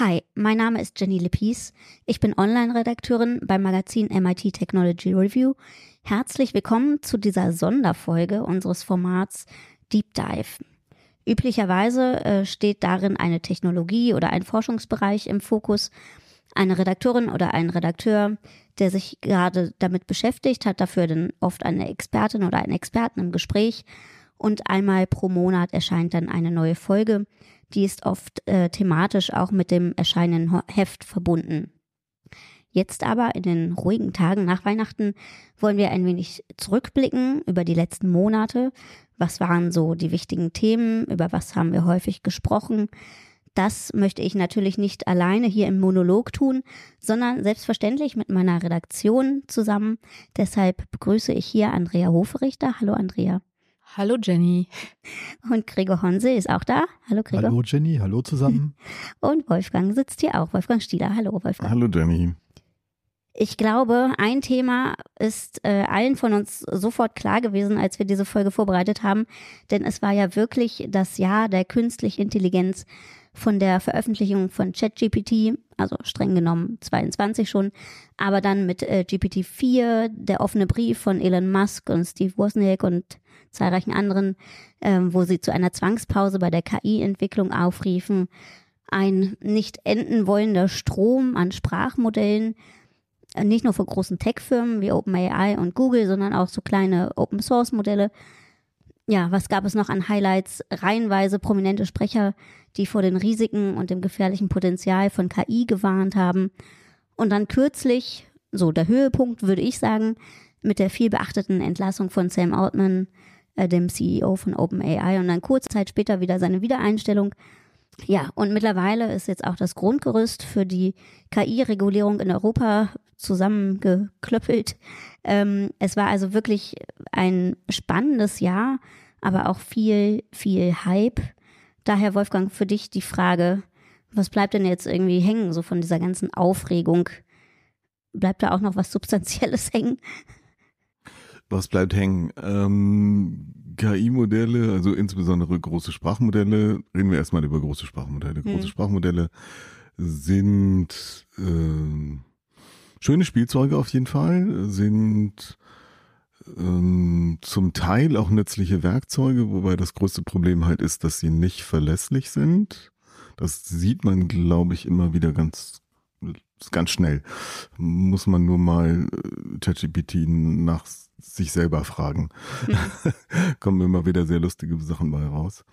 Hi, mein Name ist Jenny Lepis. Ich bin Online-Redakteurin beim Magazin MIT Technology Review. Herzlich willkommen zu dieser Sonderfolge unseres Formats Deep Dive. Üblicherweise äh, steht darin eine Technologie oder ein Forschungsbereich im Fokus. Eine Redakteurin oder ein Redakteur, der sich gerade damit beschäftigt, hat dafür dann oft eine Expertin oder einen Experten im Gespräch und einmal pro Monat erscheint dann eine neue Folge die ist oft äh, thematisch auch mit dem erscheinenden Heft verbunden. Jetzt aber in den ruhigen Tagen nach Weihnachten wollen wir ein wenig zurückblicken über die letzten Monate. Was waren so die wichtigen Themen? Über was haben wir häufig gesprochen? Das möchte ich natürlich nicht alleine hier im Monolog tun, sondern selbstverständlich mit meiner Redaktion zusammen. Deshalb begrüße ich hier Andrea Hoferichter. Hallo Andrea. Hallo Jenny. Und Gregor Honse ist auch da. Hallo Gregor. Hallo Jenny, hallo zusammen. Und Wolfgang sitzt hier auch. Wolfgang Stieler. Hallo Wolfgang. Hallo Jenny. Ich glaube, ein Thema ist äh, allen von uns sofort klar gewesen, als wir diese Folge vorbereitet haben, denn es war ja wirklich das Jahr der künstlichen Intelligenz von der Veröffentlichung von ChatGPT, also streng genommen 22 schon, aber dann mit äh, GPT-4, der offene Brief von Elon Musk und Steve Wozniak und zahlreichen anderen, ähm, wo sie zu einer Zwangspause bei der KI-Entwicklung aufriefen, ein nicht enden wollender Strom an Sprachmodellen, äh, nicht nur von großen Tech-Firmen wie OpenAI und Google, sondern auch so kleine Open-Source-Modelle. Ja, was gab es noch an Highlights? Reihenweise prominente Sprecher, die vor den Risiken und dem gefährlichen Potenzial von KI gewarnt haben. Und dann kürzlich, so der Höhepunkt würde ich sagen, mit der viel beachteten Entlassung von Sam Altman, äh, dem CEO von OpenAI, und dann kurze Zeit später wieder seine Wiedereinstellung. Ja, und mittlerweile ist jetzt auch das Grundgerüst für die KI-Regulierung in Europa zusammengeklöppelt. Ähm, es war also wirklich ein spannendes Jahr, aber auch viel, viel Hype. Daher, Wolfgang, für dich die Frage, was bleibt denn jetzt irgendwie hängen, so von dieser ganzen Aufregung? Bleibt da auch noch was Substanzielles hängen? Was bleibt hängen? Ähm, KI-Modelle, also insbesondere große Sprachmodelle, reden wir erstmal über große Sprachmodelle. Große hm. Sprachmodelle sind äh, schöne Spielzeuge auf jeden Fall, sind ähm, zum Teil auch nützliche Werkzeuge, wobei das größte Problem halt ist, dass sie nicht verlässlich sind. Das sieht man, glaube ich, immer wieder ganz ganz schnell. Muss man nur mal äh, ChatGPT nach sich selber fragen. Mhm. Kommen immer wieder sehr lustige Sachen bei raus.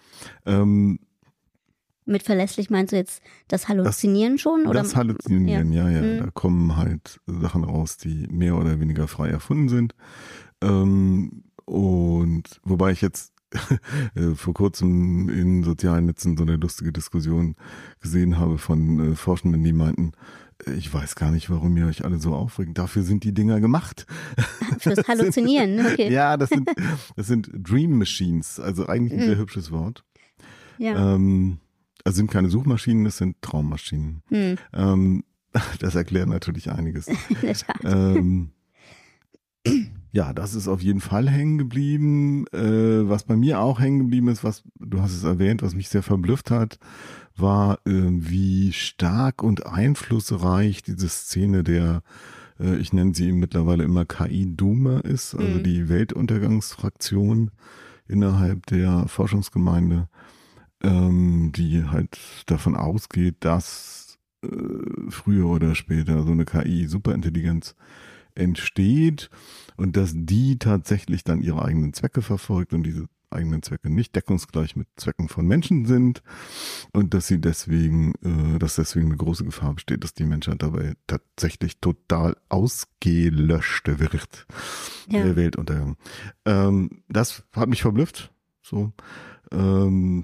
Ähm, mit verlässlich meinst du jetzt das Halluzinieren das, schon? Oder? Das Halluzinieren, ja, ja. ja. Mhm. Da kommen halt Sachen raus, die mehr oder weniger frei erfunden sind. Ähm, und wobei ich jetzt äh, vor kurzem in sozialen Netzen so eine lustige Diskussion gesehen habe von äh, Forschenden, die meinten, ich weiß gar nicht, warum ihr euch alle so aufregen. Dafür sind die Dinger gemacht. Fürs Halluzinieren, okay. ja, das sind, das sind Dream Machines, also eigentlich ein mhm. sehr hübsches Wort. Ja. Ähm, also sind keine Suchmaschinen, das sind Traummaschinen. Mhm. Ähm, das erklärt natürlich einiges. ähm, ja, das ist auf jeden Fall hängen geblieben. Äh, was bei mir auch hängen geblieben ist, was du hast es erwähnt, was mich sehr verblüfft hat, war, äh, wie stark und einflussreich diese Szene der, äh, ich nenne sie mittlerweile immer KI-Duma ist, also mhm. die Weltuntergangsfraktion innerhalb der Forschungsgemeinde, ähm, die halt davon ausgeht, dass äh, früher oder später so eine KI-Superintelligenz entsteht und dass die tatsächlich dann ihre eigenen Zwecke verfolgt und diese eigenen Zwecke nicht deckungsgleich mit Zwecken von Menschen sind und dass sie deswegen, äh, dass deswegen eine große Gefahr besteht, dass die Menschheit dabei tatsächlich total ausgelöscht wird. Ja. Der Weltuntergang. Ähm, das hat mich verblüfft. So. Ähm,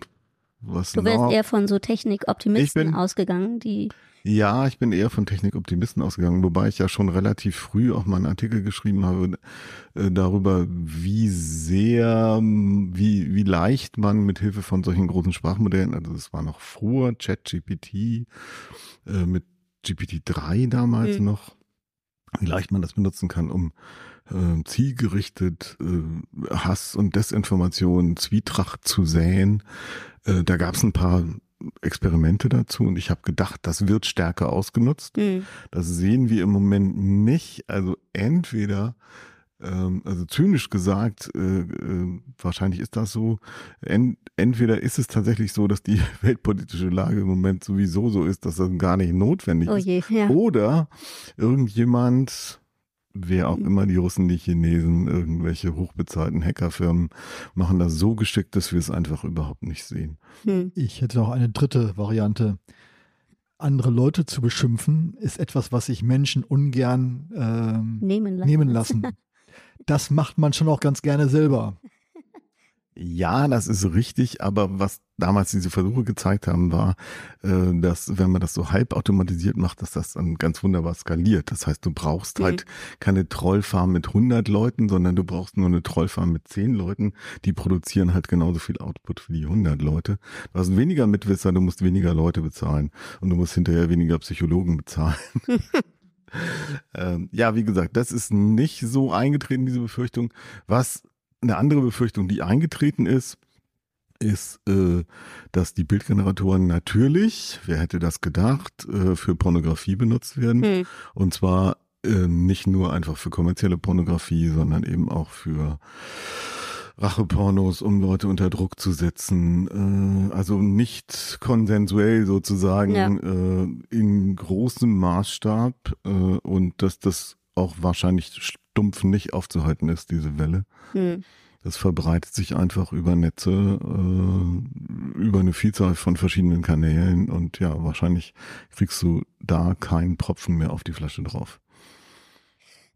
was du wärst eher von so Technikoptimisten ausgegangen, die ja, ich bin eher von Technikoptimisten ausgegangen, wobei ich ja schon relativ früh auch mal einen Artikel geschrieben habe äh, darüber, wie sehr, wie, wie leicht man mit Hilfe von solchen großen Sprachmodellen, also das war noch vor ChatGPT, äh, mit GPT-3 damals mhm. noch, wie leicht man das benutzen kann, um äh, zielgerichtet äh, Hass und Desinformation, Zwietracht zu säen. Äh, da gab es ein paar Experimente dazu und ich habe gedacht, das wird stärker ausgenutzt. Mhm. Das sehen wir im Moment nicht. Also entweder ähm, also zynisch gesagt, äh, äh, wahrscheinlich ist das so. Ent, entweder ist es tatsächlich so, dass die weltpolitische Lage im Moment sowieso so ist, dass das gar nicht notwendig oh je, ist. Ja. Oder irgendjemand wer auch immer die Russen, die Chinesen, irgendwelche hochbezahlten Hackerfirmen machen das so geschickt, dass wir es einfach überhaupt nicht sehen. Hm. Ich hätte noch eine dritte Variante. Andere Leute zu beschimpfen, ist etwas, was sich Menschen ungern ähm, nehmen lassen. Nehmen lassen. das macht man schon auch ganz gerne selber. Ja, das ist richtig, aber was damals diese Versuche gezeigt haben, war, äh, dass wenn man das so halbautomatisiert macht, dass das dann ganz wunderbar skaliert. Das heißt, du brauchst mhm. halt keine Trollfarm mit 100 Leuten, sondern du brauchst nur eine Trollfarm mit 10 Leuten. Die produzieren halt genauso viel Output wie die 100 Leute. Du hast weniger Mitwisser, du musst weniger Leute bezahlen und du musst hinterher weniger Psychologen bezahlen. ähm, ja, wie gesagt, das ist nicht so eingetreten, diese Befürchtung. Was eine andere Befürchtung, die eingetreten ist, ist, äh, dass die Bildgeneratoren natürlich, wer hätte das gedacht, äh, für Pornografie benutzt werden. Hm. Und zwar äh, nicht nur einfach für kommerzielle Pornografie, sondern eben auch für Rachepornos, um Leute unter Druck zu setzen. Also nicht konsensuell sozusagen ja. in großem Maßstab und dass das auch wahrscheinlich stumpf nicht aufzuhalten ist, diese Welle. Hm. Das verbreitet sich einfach über Netze, äh, über eine Vielzahl von verschiedenen Kanälen und ja, wahrscheinlich kriegst du da keinen Propfen mehr auf die Flasche drauf.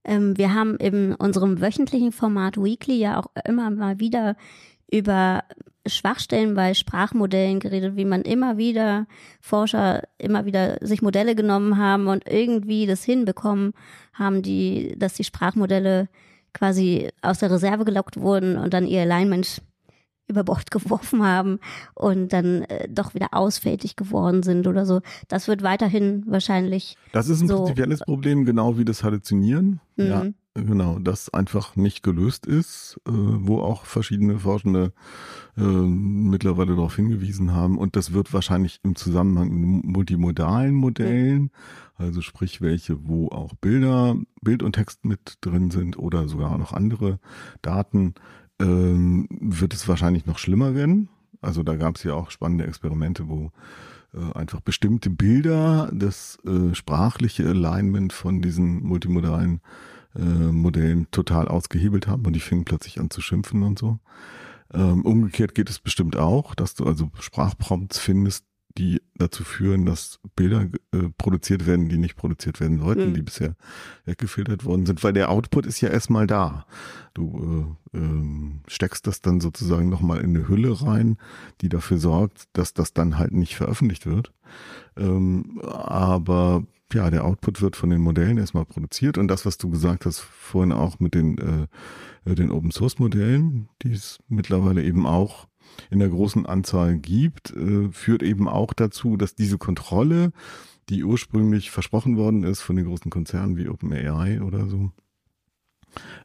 Ähm, wir haben in unserem wöchentlichen Format Weekly ja auch immer mal wieder über Schwachstellen bei Sprachmodellen geredet, wie man immer wieder Forscher immer wieder sich Modelle genommen haben und irgendwie das hinbekommen haben, die, dass die Sprachmodelle quasi aus der Reserve gelockt wurden und dann ihr Alignment über Bord geworfen haben und dann äh, doch wieder ausfällig geworden sind oder so. Das wird weiterhin wahrscheinlich. Das ist ein so prinzipielles Problem, genau wie das Halluzinieren. Mhm. Ja, genau, das einfach nicht gelöst ist, äh, wo auch verschiedene Forschende äh, mittlerweile darauf hingewiesen haben. Und das wird wahrscheinlich im Zusammenhang mit multimodalen Modellen, mhm. also sprich welche, wo auch Bilder, Bild und Text mit drin sind oder sogar noch andere Daten, ähm, wird es wahrscheinlich noch schlimmer werden. Also da gab es ja auch spannende Experimente, wo äh, einfach bestimmte Bilder, das äh, sprachliche Alignment von diesen multimodalen äh, Modellen total ausgehebelt haben und die fingen plötzlich an zu schimpfen und so. Ähm, umgekehrt geht es bestimmt auch, dass du also Sprachprompts findest, die dazu führen, dass Bilder äh, produziert werden, die nicht produziert werden sollten, mhm. die bisher weggefiltert worden sind, weil der Output ist ja erstmal da. Du äh, äh, steckst das dann sozusagen nochmal in eine Hülle rein, die dafür sorgt, dass das dann halt nicht veröffentlicht wird. Ähm, aber ja, der Output wird von den Modellen erstmal produziert und das, was du gesagt hast vorhin auch mit den, äh, den Open Source Modellen, die es mittlerweile eben auch in der großen Anzahl gibt, äh, führt eben auch dazu, dass diese Kontrolle, die ursprünglich versprochen worden ist von den großen Konzernen wie OpenAI oder so,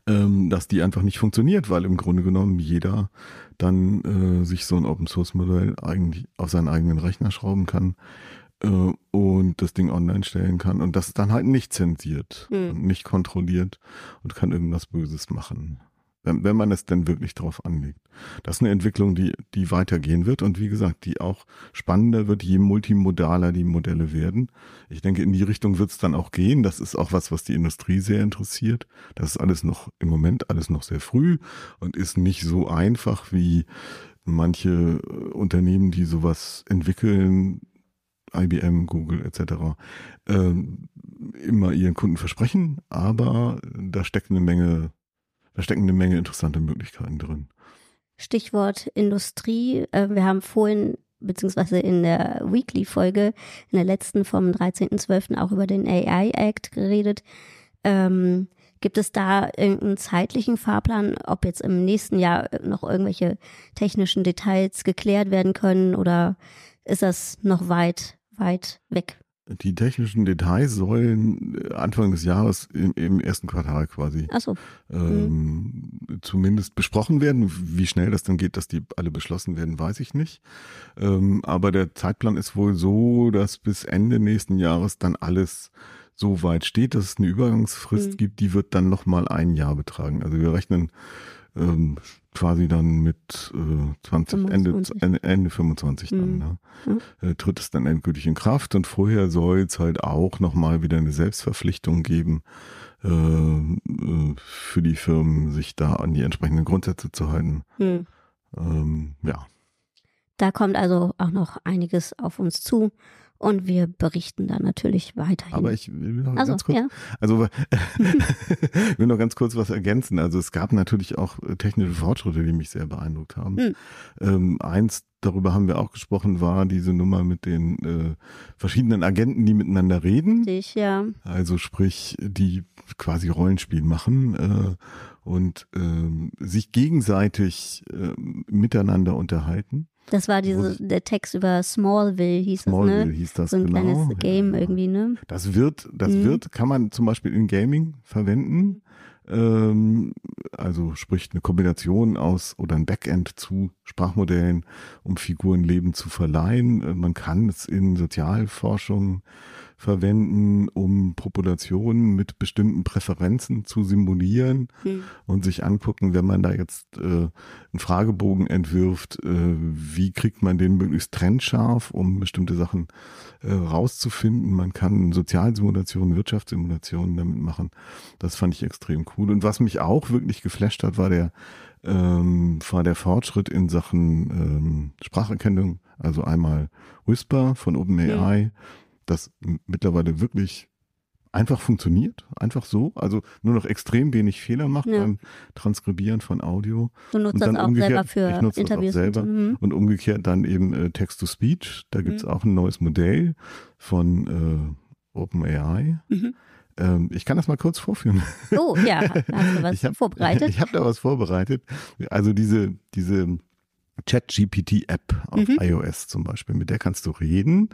ähm, dass die einfach nicht funktioniert, weil im Grunde genommen jeder dann äh, sich so ein Open Source Modell eigentlich auf seinen eigenen Rechner schrauben kann äh, und das Ding online stellen kann und das dann halt nicht zensiert hm. und nicht kontrolliert und kann irgendwas Böses machen wenn, wenn man es denn wirklich drauf anlegt. Das ist eine Entwicklung, die, die weitergehen wird und wie gesagt, die auch spannender wird, je multimodaler die Modelle werden. Ich denke, in die Richtung wird es dann auch gehen. Das ist auch was, was die Industrie sehr interessiert. Das ist alles noch im Moment alles noch sehr früh und ist nicht so einfach wie manche äh, Unternehmen, die sowas entwickeln, IBM, Google etc., äh, immer ihren Kunden versprechen, aber da steckt eine Menge da stecken eine Menge interessante Möglichkeiten drin. Stichwort Industrie. Äh, wir haben vorhin beziehungsweise in der Weekly-Folge, in der letzten vom 13.12. auch über den AI Act geredet. Ähm, gibt es da irgendeinen zeitlichen Fahrplan, ob jetzt im nächsten Jahr noch irgendwelche technischen Details geklärt werden können oder ist das noch weit, weit weg? Die technischen Details sollen äh, Anfang des Jahres im, im ersten Quartal quasi so. ähm, mhm. zumindest besprochen werden. Wie schnell das dann geht, dass die alle beschlossen werden, weiß ich nicht. Ähm, aber der Zeitplan ist wohl so, dass bis Ende nächsten Jahres dann alles so weit steht, dass es eine Übergangsfrist mhm. gibt, die wird dann nochmal ein Jahr betragen. Also wir rechnen ähm, quasi dann mit äh, 20, 25. Ende, Ende 25 dann. Mhm. Ne? Mhm. Äh, tritt es dann endgültig in Kraft und vorher soll es halt auch nochmal wieder eine Selbstverpflichtung geben, äh, äh, für die Firmen, sich da an die entsprechenden Grundsätze zu halten. Mhm. Ähm, ja. Da kommt also auch noch einiges auf uns zu. Und wir berichten da natürlich weiterhin. Aber ich will noch also, ganz kurz, ja. also will noch ganz kurz was ergänzen. Also es gab natürlich auch technische Fortschritte, die mich sehr beeindruckt haben. Hm. Ähm, eins, darüber haben wir auch gesprochen, war diese Nummer mit den äh, verschiedenen Agenten, die miteinander reden. Ich, ja. Also sprich, die quasi Rollenspiel machen äh, und äh, sich gegenseitig äh, miteinander unterhalten. Das war diese, der Text über Smallville hieß Smallville das, ne? hieß das, So ein genau. kleines Game ja. irgendwie, ne? Das wird, das mhm. wird, kann man zum Beispiel in Gaming verwenden. Ähm, also sprich eine Kombination aus oder ein Backend zu Sprachmodellen, um Figurenleben zu verleihen. Äh, man kann es in Sozialforschung verwenden, um Populationen mit bestimmten Präferenzen zu simulieren hm. und sich angucken, wenn man da jetzt äh, einen Fragebogen entwirft, äh, wie kriegt man den möglichst trennscharf, um bestimmte Sachen äh, rauszufinden. Man kann Sozialsimulationen, Wirtschaftssimulationen damit machen. Das fand ich extrem cool. Und was mich auch wirklich geflasht hat, war der ähm, war der Fortschritt in Sachen ähm, Spracherkennung. Also einmal Whisper von OpenAI, mhm das mittlerweile wirklich einfach funktioniert, einfach so, also nur noch extrem wenig Fehler macht ja. beim Transkribieren von Audio. Du nutzt und dann das auch selber für ich nutze Interviews. Das auch selber. Mhm. Und umgekehrt dann eben äh, Text-to-Speech, da gibt es mhm. auch ein neues Modell von äh, OpenAI. Mhm. Ähm, ich kann das mal kurz vorführen. Oh ja, hast du was ich hab, vorbereitet? Ich habe da was vorbereitet. Also diese, diese Chat-GPT-App auf mhm. iOS zum Beispiel, mit der kannst du reden.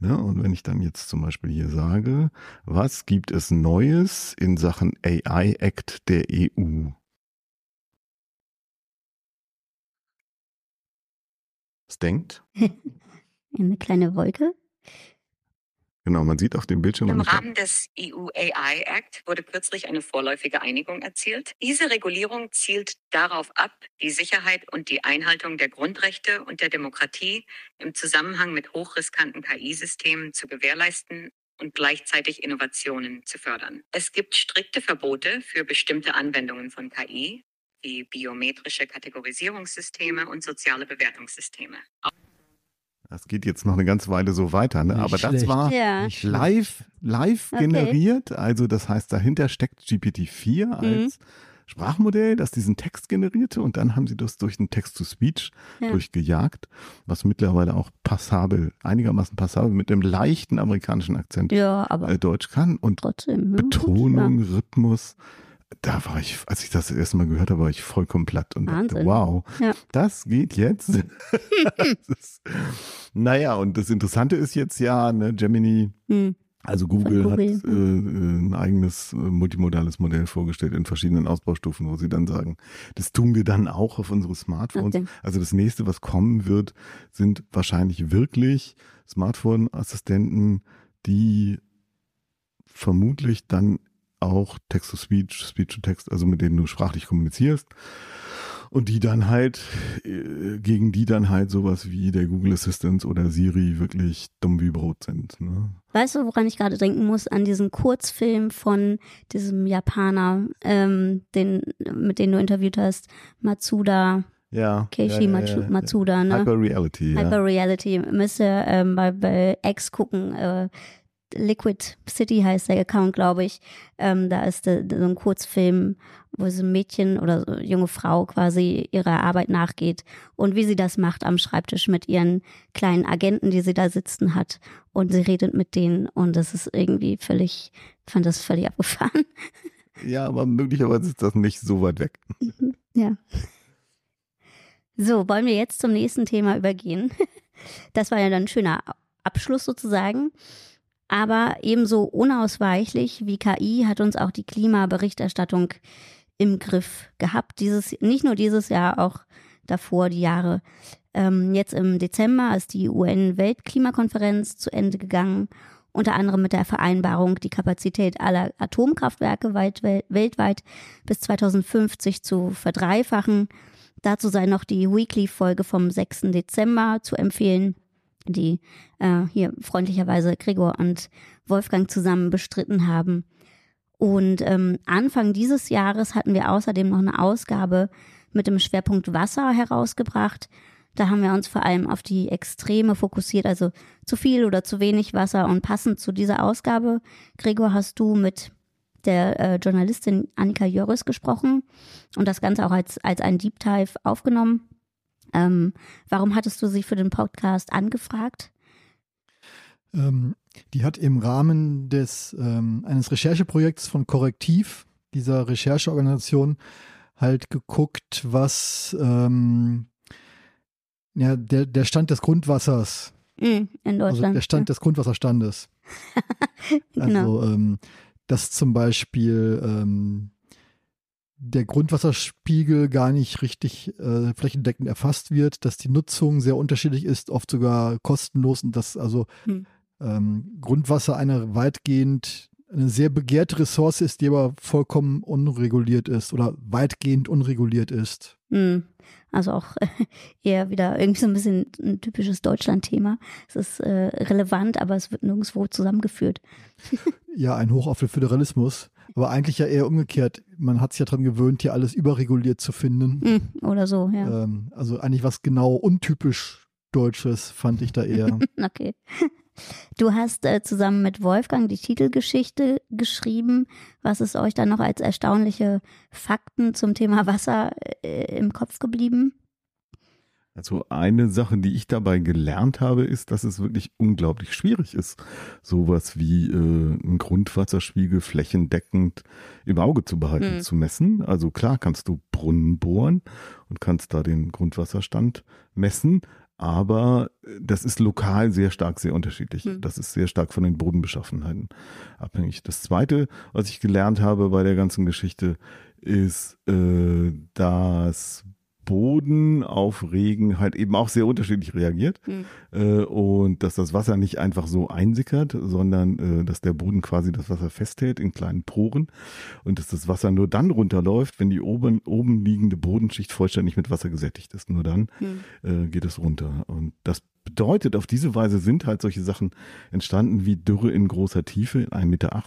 Ne? Und wenn ich dann jetzt zum Beispiel hier sage, was gibt es Neues in Sachen AI-Act der EU? Es denkt. Eine kleine Wolke. Genau, man sieht auf dem Bildschirm. Im Rahmen des EU AI Act wurde kürzlich eine vorläufige Einigung erzielt. Diese Regulierung zielt darauf ab, die Sicherheit und die Einhaltung der Grundrechte und der Demokratie im Zusammenhang mit hochriskanten KI-Systemen zu gewährleisten und gleichzeitig Innovationen zu fördern. Es gibt strikte Verbote für bestimmte Anwendungen von KI, wie biometrische Kategorisierungssysteme und soziale Bewertungssysteme. Das geht jetzt noch eine ganze Weile so weiter, ne? aber schlecht. das war ja. live, live okay. generiert. Also das heißt, dahinter steckt GPT-4 mhm. als Sprachmodell, das diesen Text generierte und dann haben sie das durch den Text-to-Speech ja. durchgejagt, was mittlerweile auch passabel, einigermaßen passabel mit dem leichten amerikanischen Akzent ja, aber äh, Deutsch kann und trotzdem, Betonung, ja. Rhythmus da war ich, als ich das, erste Mal gehört habe, war ich vollkommen platt und Wahnsinn. dachte, wow, ja. das geht jetzt. das ist, naja, und das Interessante ist jetzt ja, ne, Gemini, hm. also Google, Google, hat äh, ein eigenes äh, multimodales Modell vorgestellt in verschiedenen Ausbaustufen, wo sie dann sagen, das tun wir dann auch auf unsere Smartphones. Okay. Also das nächste, was kommen wird, sind wahrscheinlich wirklich Smartphone-Assistenten, die vermutlich dann auch Text-to-Speech, Speech-to-Text, also mit denen du sprachlich kommunizierst. Und die dann halt, äh, gegen die dann halt sowas wie der Google Assistant oder Siri wirklich dumm wie Brot sind. Ne? Weißt du, woran ich gerade denken muss? An diesen Kurzfilm von diesem Japaner, ähm, den, mit dem du interviewt hast, Matsuda. Ja. Keishi ja, ja, ja, Matsuda, ne? Hyper Reality. Hyper Reality. Müsst ihr ähm, bei, bei X gucken. Äh, Liquid City heißt der Account, glaube ich. Ähm, da ist de, de, so ein Kurzfilm, wo so ein Mädchen oder so junge Frau quasi ihrer Arbeit nachgeht und wie sie das macht am Schreibtisch mit ihren kleinen Agenten, die sie da sitzen hat. Und sie redet mit denen und das ist irgendwie völlig, fand das völlig abgefahren. Ja, aber möglicherweise ist das nicht so weit weg. Ja. So, wollen wir jetzt zum nächsten Thema übergehen? Das war ja dann ein schöner Abschluss sozusagen. Aber ebenso unausweichlich wie KI hat uns auch die Klimaberichterstattung im Griff gehabt. Dieses, nicht nur dieses Jahr, auch davor die Jahre. Ähm, jetzt im Dezember ist die UN-Weltklimakonferenz zu Ende gegangen, unter anderem mit der Vereinbarung, die Kapazität aller Atomkraftwerke weit, weltweit bis 2050 zu verdreifachen. Dazu sei noch die Weekly-Folge vom 6. Dezember zu empfehlen, die äh, hier freundlicherweise Gregor und Wolfgang zusammen bestritten haben. Und ähm, Anfang dieses Jahres hatten wir außerdem noch eine Ausgabe mit dem Schwerpunkt Wasser herausgebracht. Da haben wir uns vor allem auf die Extreme fokussiert, also zu viel oder zu wenig Wasser. Und passend zu dieser Ausgabe, Gregor, hast du mit der äh, Journalistin Annika Jöris gesprochen und das Ganze auch als, als ein Deep Dive aufgenommen. Ähm, warum hattest du sie für den Podcast angefragt? Ähm, die hat im Rahmen des ähm, eines Rechercheprojekts von Korrektiv, dieser Rechercheorganisation, halt geguckt, was ähm, ja, der, der Stand des Grundwassers. Mm, in Deutschland. Also der Stand ja. des Grundwasserstandes. genau. Also, ähm, dass zum Beispiel ähm, der Grundwasserspiegel gar nicht richtig äh, flächendeckend erfasst wird, dass die Nutzung sehr unterschiedlich ist, oft sogar kostenlos und dass also hm. ähm, Grundwasser eine weitgehend eine sehr begehrte Ressource ist, die aber vollkommen unreguliert ist oder weitgehend unreguliert ist. Hm. Also auch eher wieder irgendwie so ein bisschen ein typisches Deutschland-Thema. Es ist äh, relevant, aber es wird nirgendwo zusammengeführt. ja, ein Hoch auf den Föderalismus. Aber eigentlich ja eher umgekehrt. Man hat sich ja daran gewöhnt, hier alles überreguliert zu finden. Hm, oder so, ja. Ähm, also eigentlich was genau untypisch Deutsches fand ich da eher. okay. Du hast äh, zusammen mit Wolfgang die Titelgeschichte geschrieben. Was ist euch da noch als erstaunliche Fakten zum Thema Wasser äh, im Kopf geblieben? Also eine Sache, die ich dabei gelernt habe, ist, dass es wirklich unglaublich schwierig ist, sowas wie äh, einen Grundwasserspiegel flächendeckend im Auge zu behalten, hm. zu messen. Also klar kannst du Brunnen bohren und kannst da den Grundwasserstand messen, aber äh, das ist lokal sehr stark, sehr unterschiedlich. Hm. Das ist sehr stark von den Bodenbeschaffenheiten abhängig. Das Zweite, was ich gelernt habe bei der ganzen Geschichte, ist, äh, dass Boden auf Regen halt eben auch sehr unterschiedlich reagiert mhm. äh, und dass das Wasser nicht einfach so einsickert, sondern äh, dass der Boden quasi das Wasser festhält in kleinen Poren und dass das Wasser nur dann runterläuft, wenn die oben, oben liegende Bodenschicht vollständig mit Wasser gesättigt ist. Nur dann mhm. äh, geht es runter. Und das bedeutet, auf diese Weise sind halt solche Sachen entstanden wie Dürre in großer Tiefe, 1,80 Meter,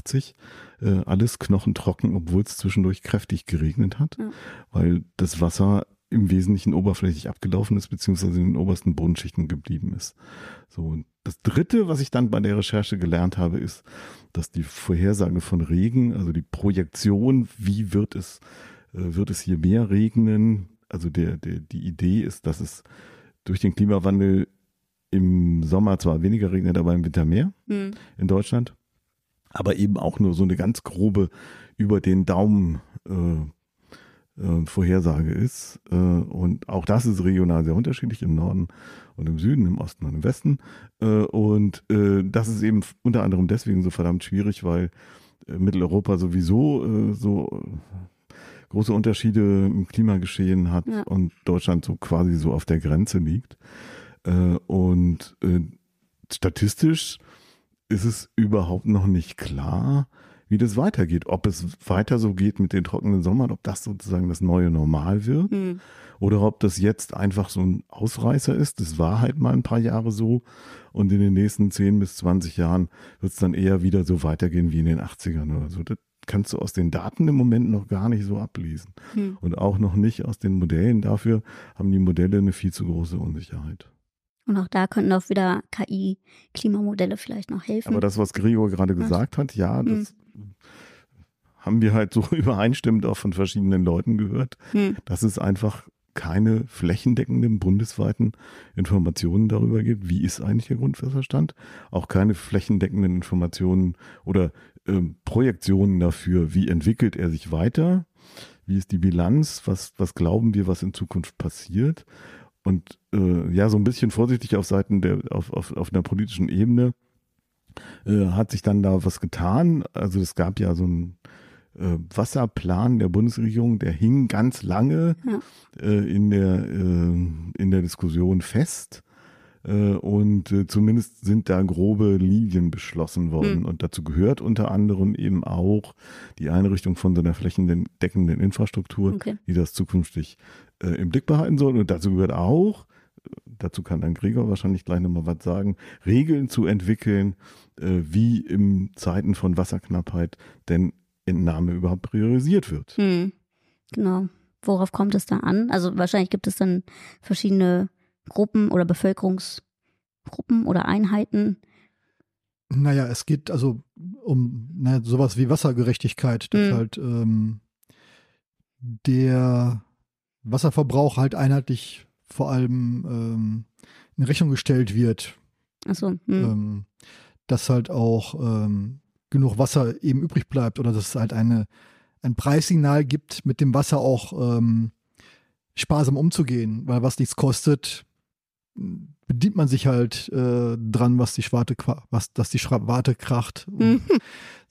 äh, alles knochentrocken, obwohl es zwischendurch kräftig geregnet hat, ja. weil das Wasser im Wesentlichen oberflächlich abgelaufen ist, beziehungsweise in den obersten Bodenschichten geblieben ist. So, und das dritte, was ich dann bei der Recherche gelernt habe, ist, dass die Vorhersage von Regen, also die Projektion, wie wird es, äh, wird es hier mehr regnen, also der, der, die Idee ist, dass es durch den Klimawandel im Sommer zwar weniger regnet, aber im Winter mehr hm. in Deutschland, aber eben auch nur so eine ganz grobe über den Daumen äh, äh, Vorhersage ist. Äh, und auch das ist regional sehr unterschiedlich im Norden und im Süden, im Osten und im Westen. Äh, und das ist eben unter anderem deswegen so verdammt schwierig, weil Mitteleuropa sowieso so große Unterschiede im Klimageschehen hat ja. und Deutschland so quasi so auf der Grenze liegt. und statistisch ist es überhaupt noch nicht klar, wie das weitergeht. Ob es weiter so geht mit den trockenen Sommern, ob das sozusagen das neue Normal wird hm. oder ob das jetzt einfach so ein Ausreißer ist. Das war halt mal ein paar Jahre so und in den nächsten 10 bis 20 Jahren wird es dann eher wieder so weitergehen wie in den 80ern oder so. Das kannst du aus den Daten im Moment noch gar nicht so ablesen hm. und auch noch nicht aus den Modellen. Dafür haben die Modelle eine viel zu große Unsicherheit. Und auch da könnten auch wieder KI-Klimamodelle vielleicht noch helfen. Aber das, was Gregor gerade gesagt hat, ja, das hm. Haben wir halt so übereinstimmend auch von verschiedenen Leuten gehört, hm. dass es einfach keine flächendeckenden bundesweiten Informationen darüber gibt, wie ist eigentlich der Grundwasserstand, auch keine flächendeckenden Informationen oder äh, Projektionen dafür, wie entwickelt er sich weiter, wie ist die Bilanz, was, was glauben wir, was in Zukunft passiert und äh, ja, so ein bisschen vorsichtig auf Seiten der, auf, auf, auf einer politischen Ebene äh, hat sich dann da was getan. Also es gab ja so einen äh, Wasserplan der Bundesregierung, der hing ganz lange ja. äh, in, der, äh, in der Diskussion fest. Äh, und zumindest sind da grobe Linien beschlossen worden. Mhm. Und dazu gehört unter anderem eben auch die Einrichtung von so einer flächendeckenden Infrastruktur, okay. die das zukünftig im Blick behalten soll. Und dazu gehört auch, dazu kann dann Gregor wahrscheinlich gleich nochmal was sagen, Regeln zu entwickeln, wie im Zeiten von Wasserknappheit denn Entnahme überhaupt priorisiert wird. Hm. Genau. Worauf kommt es da an? Also wahrscheinlich gibt es dann verschiedene Gruppen oder Bevölkerungsgruppen oder Einheiten? Naja, es geht also um na, sowas wie Wassergerechtigkeit, dass mhm. halt ähm, der Wasserverbrauch halt einheitlich vor allem ähm, in Rechnung gestellt wird. Ach so. Mhm. Ähm, dass halt auch ähm, genug Wasser eben übrig bleibt oder dass es halt eine, ein Preissignal gibt, mit dem Wasser auch ähm, sparsam umzugehen, weil was nichts kostet, bedient man sich halt äh, dran, was die Schwarte, was, dass die Schwarte kracht. Mhm.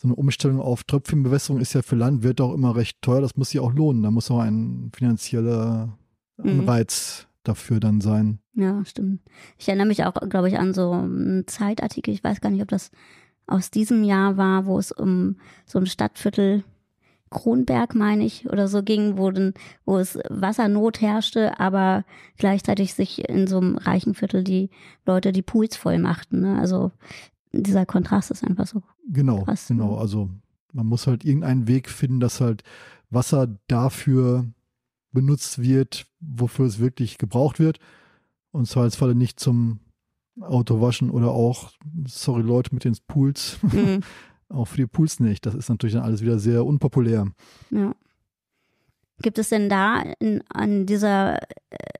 So eine Umstellung auf Tröpfchenbewässerung ist ja für Landwirte auch immer recht teuer. Das muss sich auch lohnen. Da muss auch ein finanzieller. Anreiz mhm. Dafür dann sein. Ja, stimmt. Ich erinnere mich auch, glaube ich, an so einen Zeitartikel. Ich weiß gar nicht, ob das aus diesem Jahr war, wo es um so ein Stadtviertel Kronberg, meine ich, oder so ging, wo, denn, wo es Wassernot herrschte, aber gleichzeitig sich in so einem reichen Viertel die Leute die Pools voll machten. Ne? Also dieser Kontrast ist einfach so. Genau, krass, genau. Ne? Also man muss halt irgendeinen Weg finden, dass halt Wasser dafür benutzt wird, wofür es wirklich gebraucht wird. Und zwar als Falle nicht zum Auto waschen oder auch, sorry Leute, mit den Pools. Mhm. auch für die Pools nicht. Das ist natürlich dann alles wieder sehr unpopulär. Ja. Gibt es denn da in, an dieser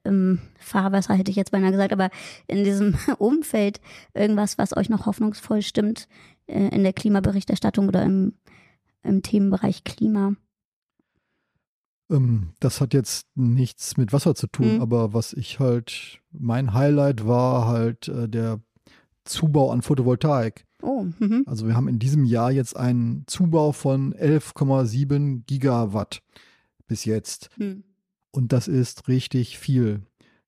äh, Fahrwasser, hätte ich jetzt beinahe gesagt, aber in diesem Umfeld irgendwas, was euch noch hoffnungsvoll stimmt äh, in der Klimaberichterstattung oder im, im Themenbereich Klima? Ähm, das hat jetzt nichts mit Wasser zu tun, mhm. aber was ich halt, mein Highlight war halt äh, der Zubau an Photovoltaik. Oh, mhm. Also wir haben in diesem Jahr jetzt einen Zubau von 11,7 Gigawatt bis jetzt. Mhm. Und das ist richtig viel.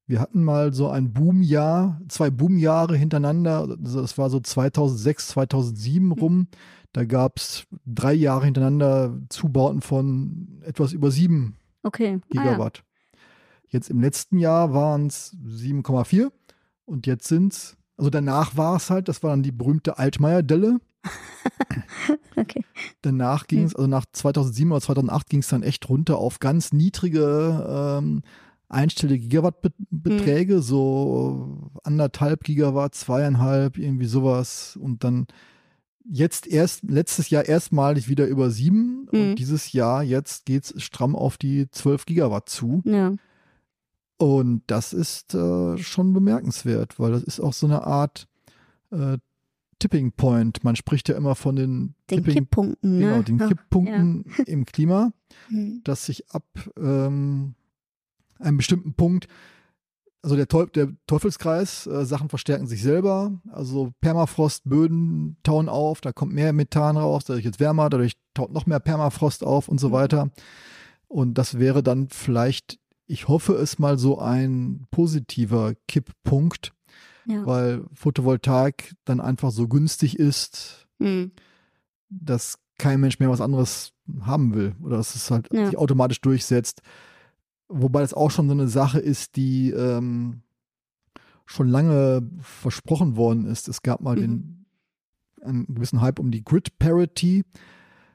Wir hatten mal so ein Boomjahr, zwei Boomjahre hintereinander. Das war so 2006, 2007 mhm. rum. Da gab es drei Jahre hintereinander Zubauten von etwas über sieben okay. Gigawatt. Ah, ja. Jetzt im letzten Jahr waren es 7,4 und jetzt sind es, also danach war es halt, das war dann die berühmte Altmaier-Delle. okay. Danach ging es, also nach 2007 oder 2008 ging es dann echt runter auf ganz niedrige ähm, einstellige Gigawattbeträge, mhm. so anderthalb Gigawatt, zweieinhalb, irgendwie sowas. Und dann jetzt erst, letztes Jahr erstmalig wieder über sieben mhm. und dieses Jahr jetzt geht es stramm auf die zwölf Gigawatt zu. Ja. Und das ist äh, schon bemerkenswert, weil das ist auch so eine Art äh, Tipping Point. Man spricht ja immer von den, den Tipping, Kipppunkten, ne? genau, den Kipppunkten ja. im Klima, mhm. dass sich ab ähm, einem bestimmten Punkt also der, Teuf der Teufelskreis, äh, Sachen verstärken sich selber. Also Permafrostböden tauen auf, da kommt mehr Methan raus, dadurch jetzt wärmer, dadurch taut noch mehr Permafrost auf und so mhm. weiter. Und das wäre dann vielleicht, ich hoffe es mal so ein positiver Kipppunkt, ja. weil Photovoltaik dann einfach so günstig ist, mhm. dass kein Mensch mehr was anderes haben will oder dass es halt ja. sich automatisch durchsetzt. Wobei das auch schon so eine Sache ist, die ähm, schon lange versprochen worden ist. Es gab mal mhm. den, einen gewissen Hype um die Grid Parity.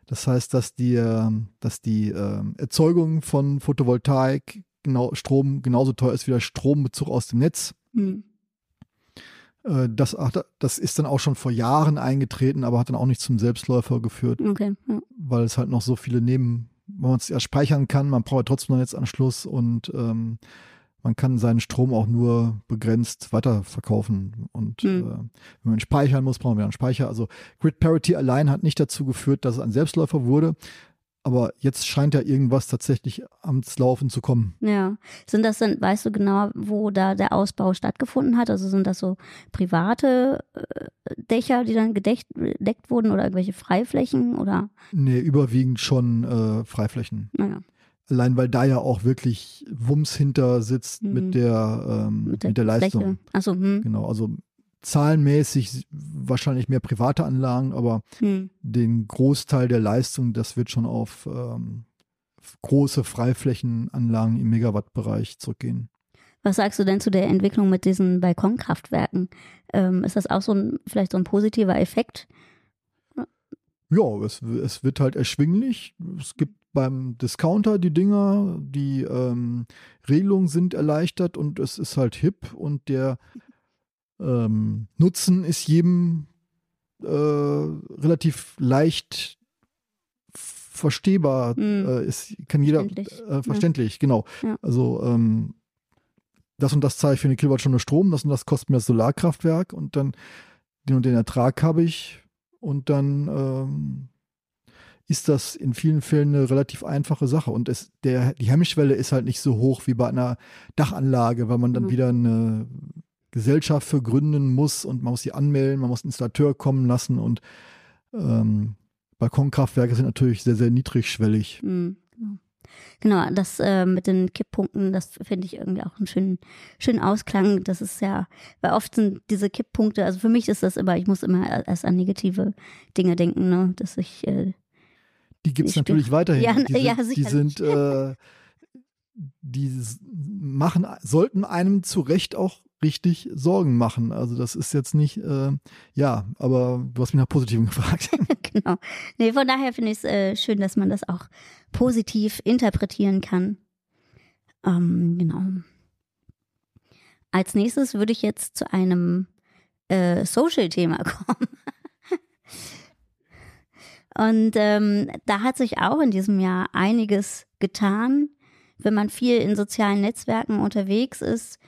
Das heißt, dass die, ähm, dass die äh, Erzeugung von Photovoltaik genau, Strom genauso teuer ist wie der Strombezug aus dem Netz. Mhm. Äh, das, das ist dann auch schon vor Jahren eingetreten, aber hat dann auch nicht zum Selbstläufer geführt. Okay. Ja. Weil es halt noch so viele Neben, man es ja speichern kann, man braucht trotzdem noch Netzanschluss und ähm, man kann seinen Strom auch nur begrenzt weiterverkaufen. Und mhm. äh, wenn man speichern muss, brauchen wir einen Speicher. Also Grid Parity allein hat nicht dazu geführt, dass es ein Selbstläufer wurde. Aber jetzt scheint ja irgendwas tatsächlich ans Laufen zu kommen. Ja. Sind das denn, weißt du genau, wo da der Ausbau stattgefunden hat? Also sind das so private äh, Dächer, die dann gedeckt, gedeckt wurden oder irgendwelche Freiflächen oder? Nee, überwiegend schon äh, Freiflächen. Naja. Allein weil da ja auch wirklich Wumms hinter sitzt mhm. mit, der, ähm, mit, der, mit der Leistung. Achso, hm. Genau, also zahlenmäßig wahrscheinlich mehr private Anlagen, aber hm. den Großteil der Leistung, das wird schon auf ähm, große Freiflächenanlagen im Megawattbereich zurückgehen. Was sagst du denn zu der Entwicklung mit diesen Balkonkraftwerken? Ähm, ist das auch so ein, vielleicht so ein positiver Effekt? Ja, es, es wird halt erschwinglich. Es gibt beim Discounter die Dinger, die ähm, Regelungen sind erleichtert und es ist halt hip und der ähm, Nutzen ist jedem äh, relativ leicht verstehbar, mhm. äh, ist, kann jeder verständlich, äh, verständlich ja. genau. Ja. Also ähm, das und das zahle ich für eine Kilowattstunde Strom, das und das kostet mir das Solarkraftwerk und dann den und den Ertrag habe ich und dann ähm, ist das in vielen Fällen eine relativ einfache Sache. Und es, der, die Hemmschwelle ist halt nicht so hoch wie bei einer Dachanlage, weil man dann mhm. wieder eine Gesellschaft für gründen muss und man muss sie anmelden, man muss einen Installateur kommen lassen und ähm, Balkonkraftwerke sind natürlich sehr, sehr niedrigschwellig. Mhm, genau. Genau, das äh, mit den Kipppunkten, das finde ich irgendwie auch einen schönen, schönen Ausklang. Das ist ja, weil oft sind diese Kipppunkte, also für mich ist das immer, ich muss immer erst an negative Dinge denken, ne? dass ich. Äh, die gibt es natürlich weiterhin. Ja, die sind, ja, die sind äh, die machen, sollten einem zu Recht auch richtig Sorgen machen. Also das ist jetzt nicht, äh, ja, aber du hast mich nach Positiven gefragt. genau. Nee, von daher finde ich es äh, schön, dass man das auch positiv interpretieren kann. Ähm, genau. Als nächstes würde ich jetzt zu einem äh, Social-Thema kommen. Und ähm, da hat sich auch in diesem Jahr einiges getan. Wenn man viel in sozialen Netzwerken unterwegs ist,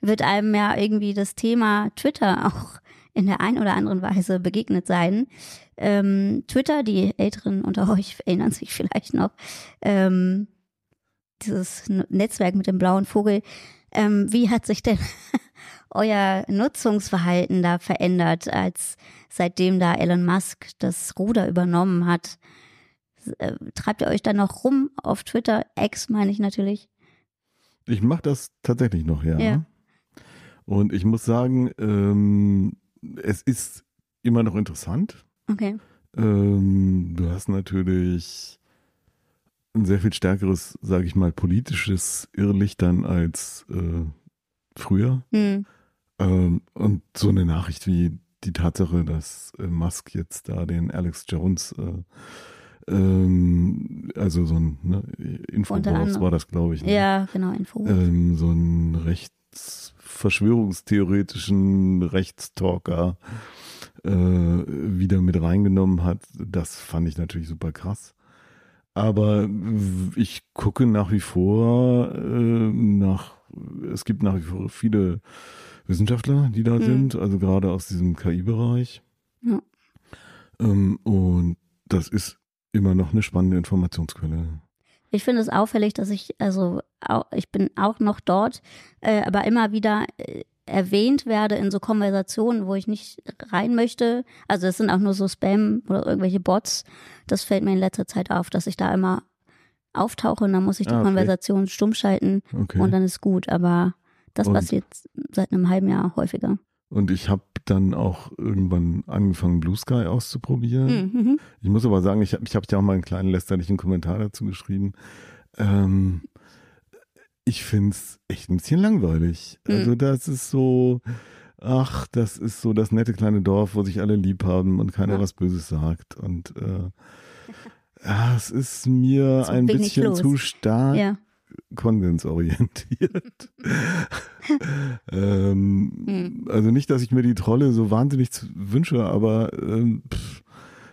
wird einem ja irgendwie das Thema Twitter auch in der ein oder anderen Weise begegnet sein. Ähm, Twitter, die Älteren unter euch erinnern sich vielleicht noch, ähm, dieses Netzwerk mit dem blauen Vogel. Ähm, wie hat sich denn euer Nutzungsverhalten da verändert, als seitdem da Elon Musk das Ruder übernommen hat? Äh, treibt ihr euch da noch rum auf Twitter? Ex meine ich natürlich. Ich mache das tatsächlich noch, ja. ja. Und ich muss sagen, ähm, es ist immer noch interessant. Okay. Ähm, du hast natürlich ein sehr viel stärkeres, sage ich mal, politisches Irrlichtern als äh, früher. Mhm. Ähm, und so eine Nachricht wie die Tatsache, dass äh, Musk jetzt da den Alex Jones, äh, ähm, also so ein ne, Infowars war das, glaube ich. Ne? Ja, genau, Infowars. Ähm, so ein rechts verschwörungstheoretischen Rechtstalker äh, wieder mit reingenommen hat. Das fand ich natürlich super krass. Aber ich gucke nach wie vor äh, nach, es gibt nach wie vor viele Wissenschaftler, die da mhm. sind, also gerade aus diesem KI-Bereich. Ja. Ähm, und das ist immer noch eine spannende Informationsquelle. Ich finde es auffällig, dass ich, also auch, ich bin auch noch dort, äh, aber immer wieder äh, erwähnt werde in so Konversationen, wo ich nicht rein möchte. Also es sind auch nur so Spam oder irgendwelche Bots. Das fällt mir in letzter Zeit auf, dass ich da immer auftauche und dann muss ich die ah, okay. Konversation stumm schalten okay. und dann ist gut. Aber das und passiert seit einem halben Jahr häufiger. Und ich habe dann auch irgendwann angefangen, Blue Sky auszuprobieren. Mhm. Ich muss aber sagen, ich habe ich hab ja auch mal einen kleinen lästerlichen Kommentar dazu geschrieben. Ähm, ich finde es echt ein bisschen langweilig. Mhm. Also das ist so, ach, das ist so das nette kleine Dorf, wo sich alle lieb haben und keiner ja. was Böses sagt. Und äh, ja, es ist mir so ein bisschen zu stark. Ja konsensorientiert. ähm, hm. Also nicht, dass ich mir die Trolle so wahnsinnig wünsche, aber ähm, pff,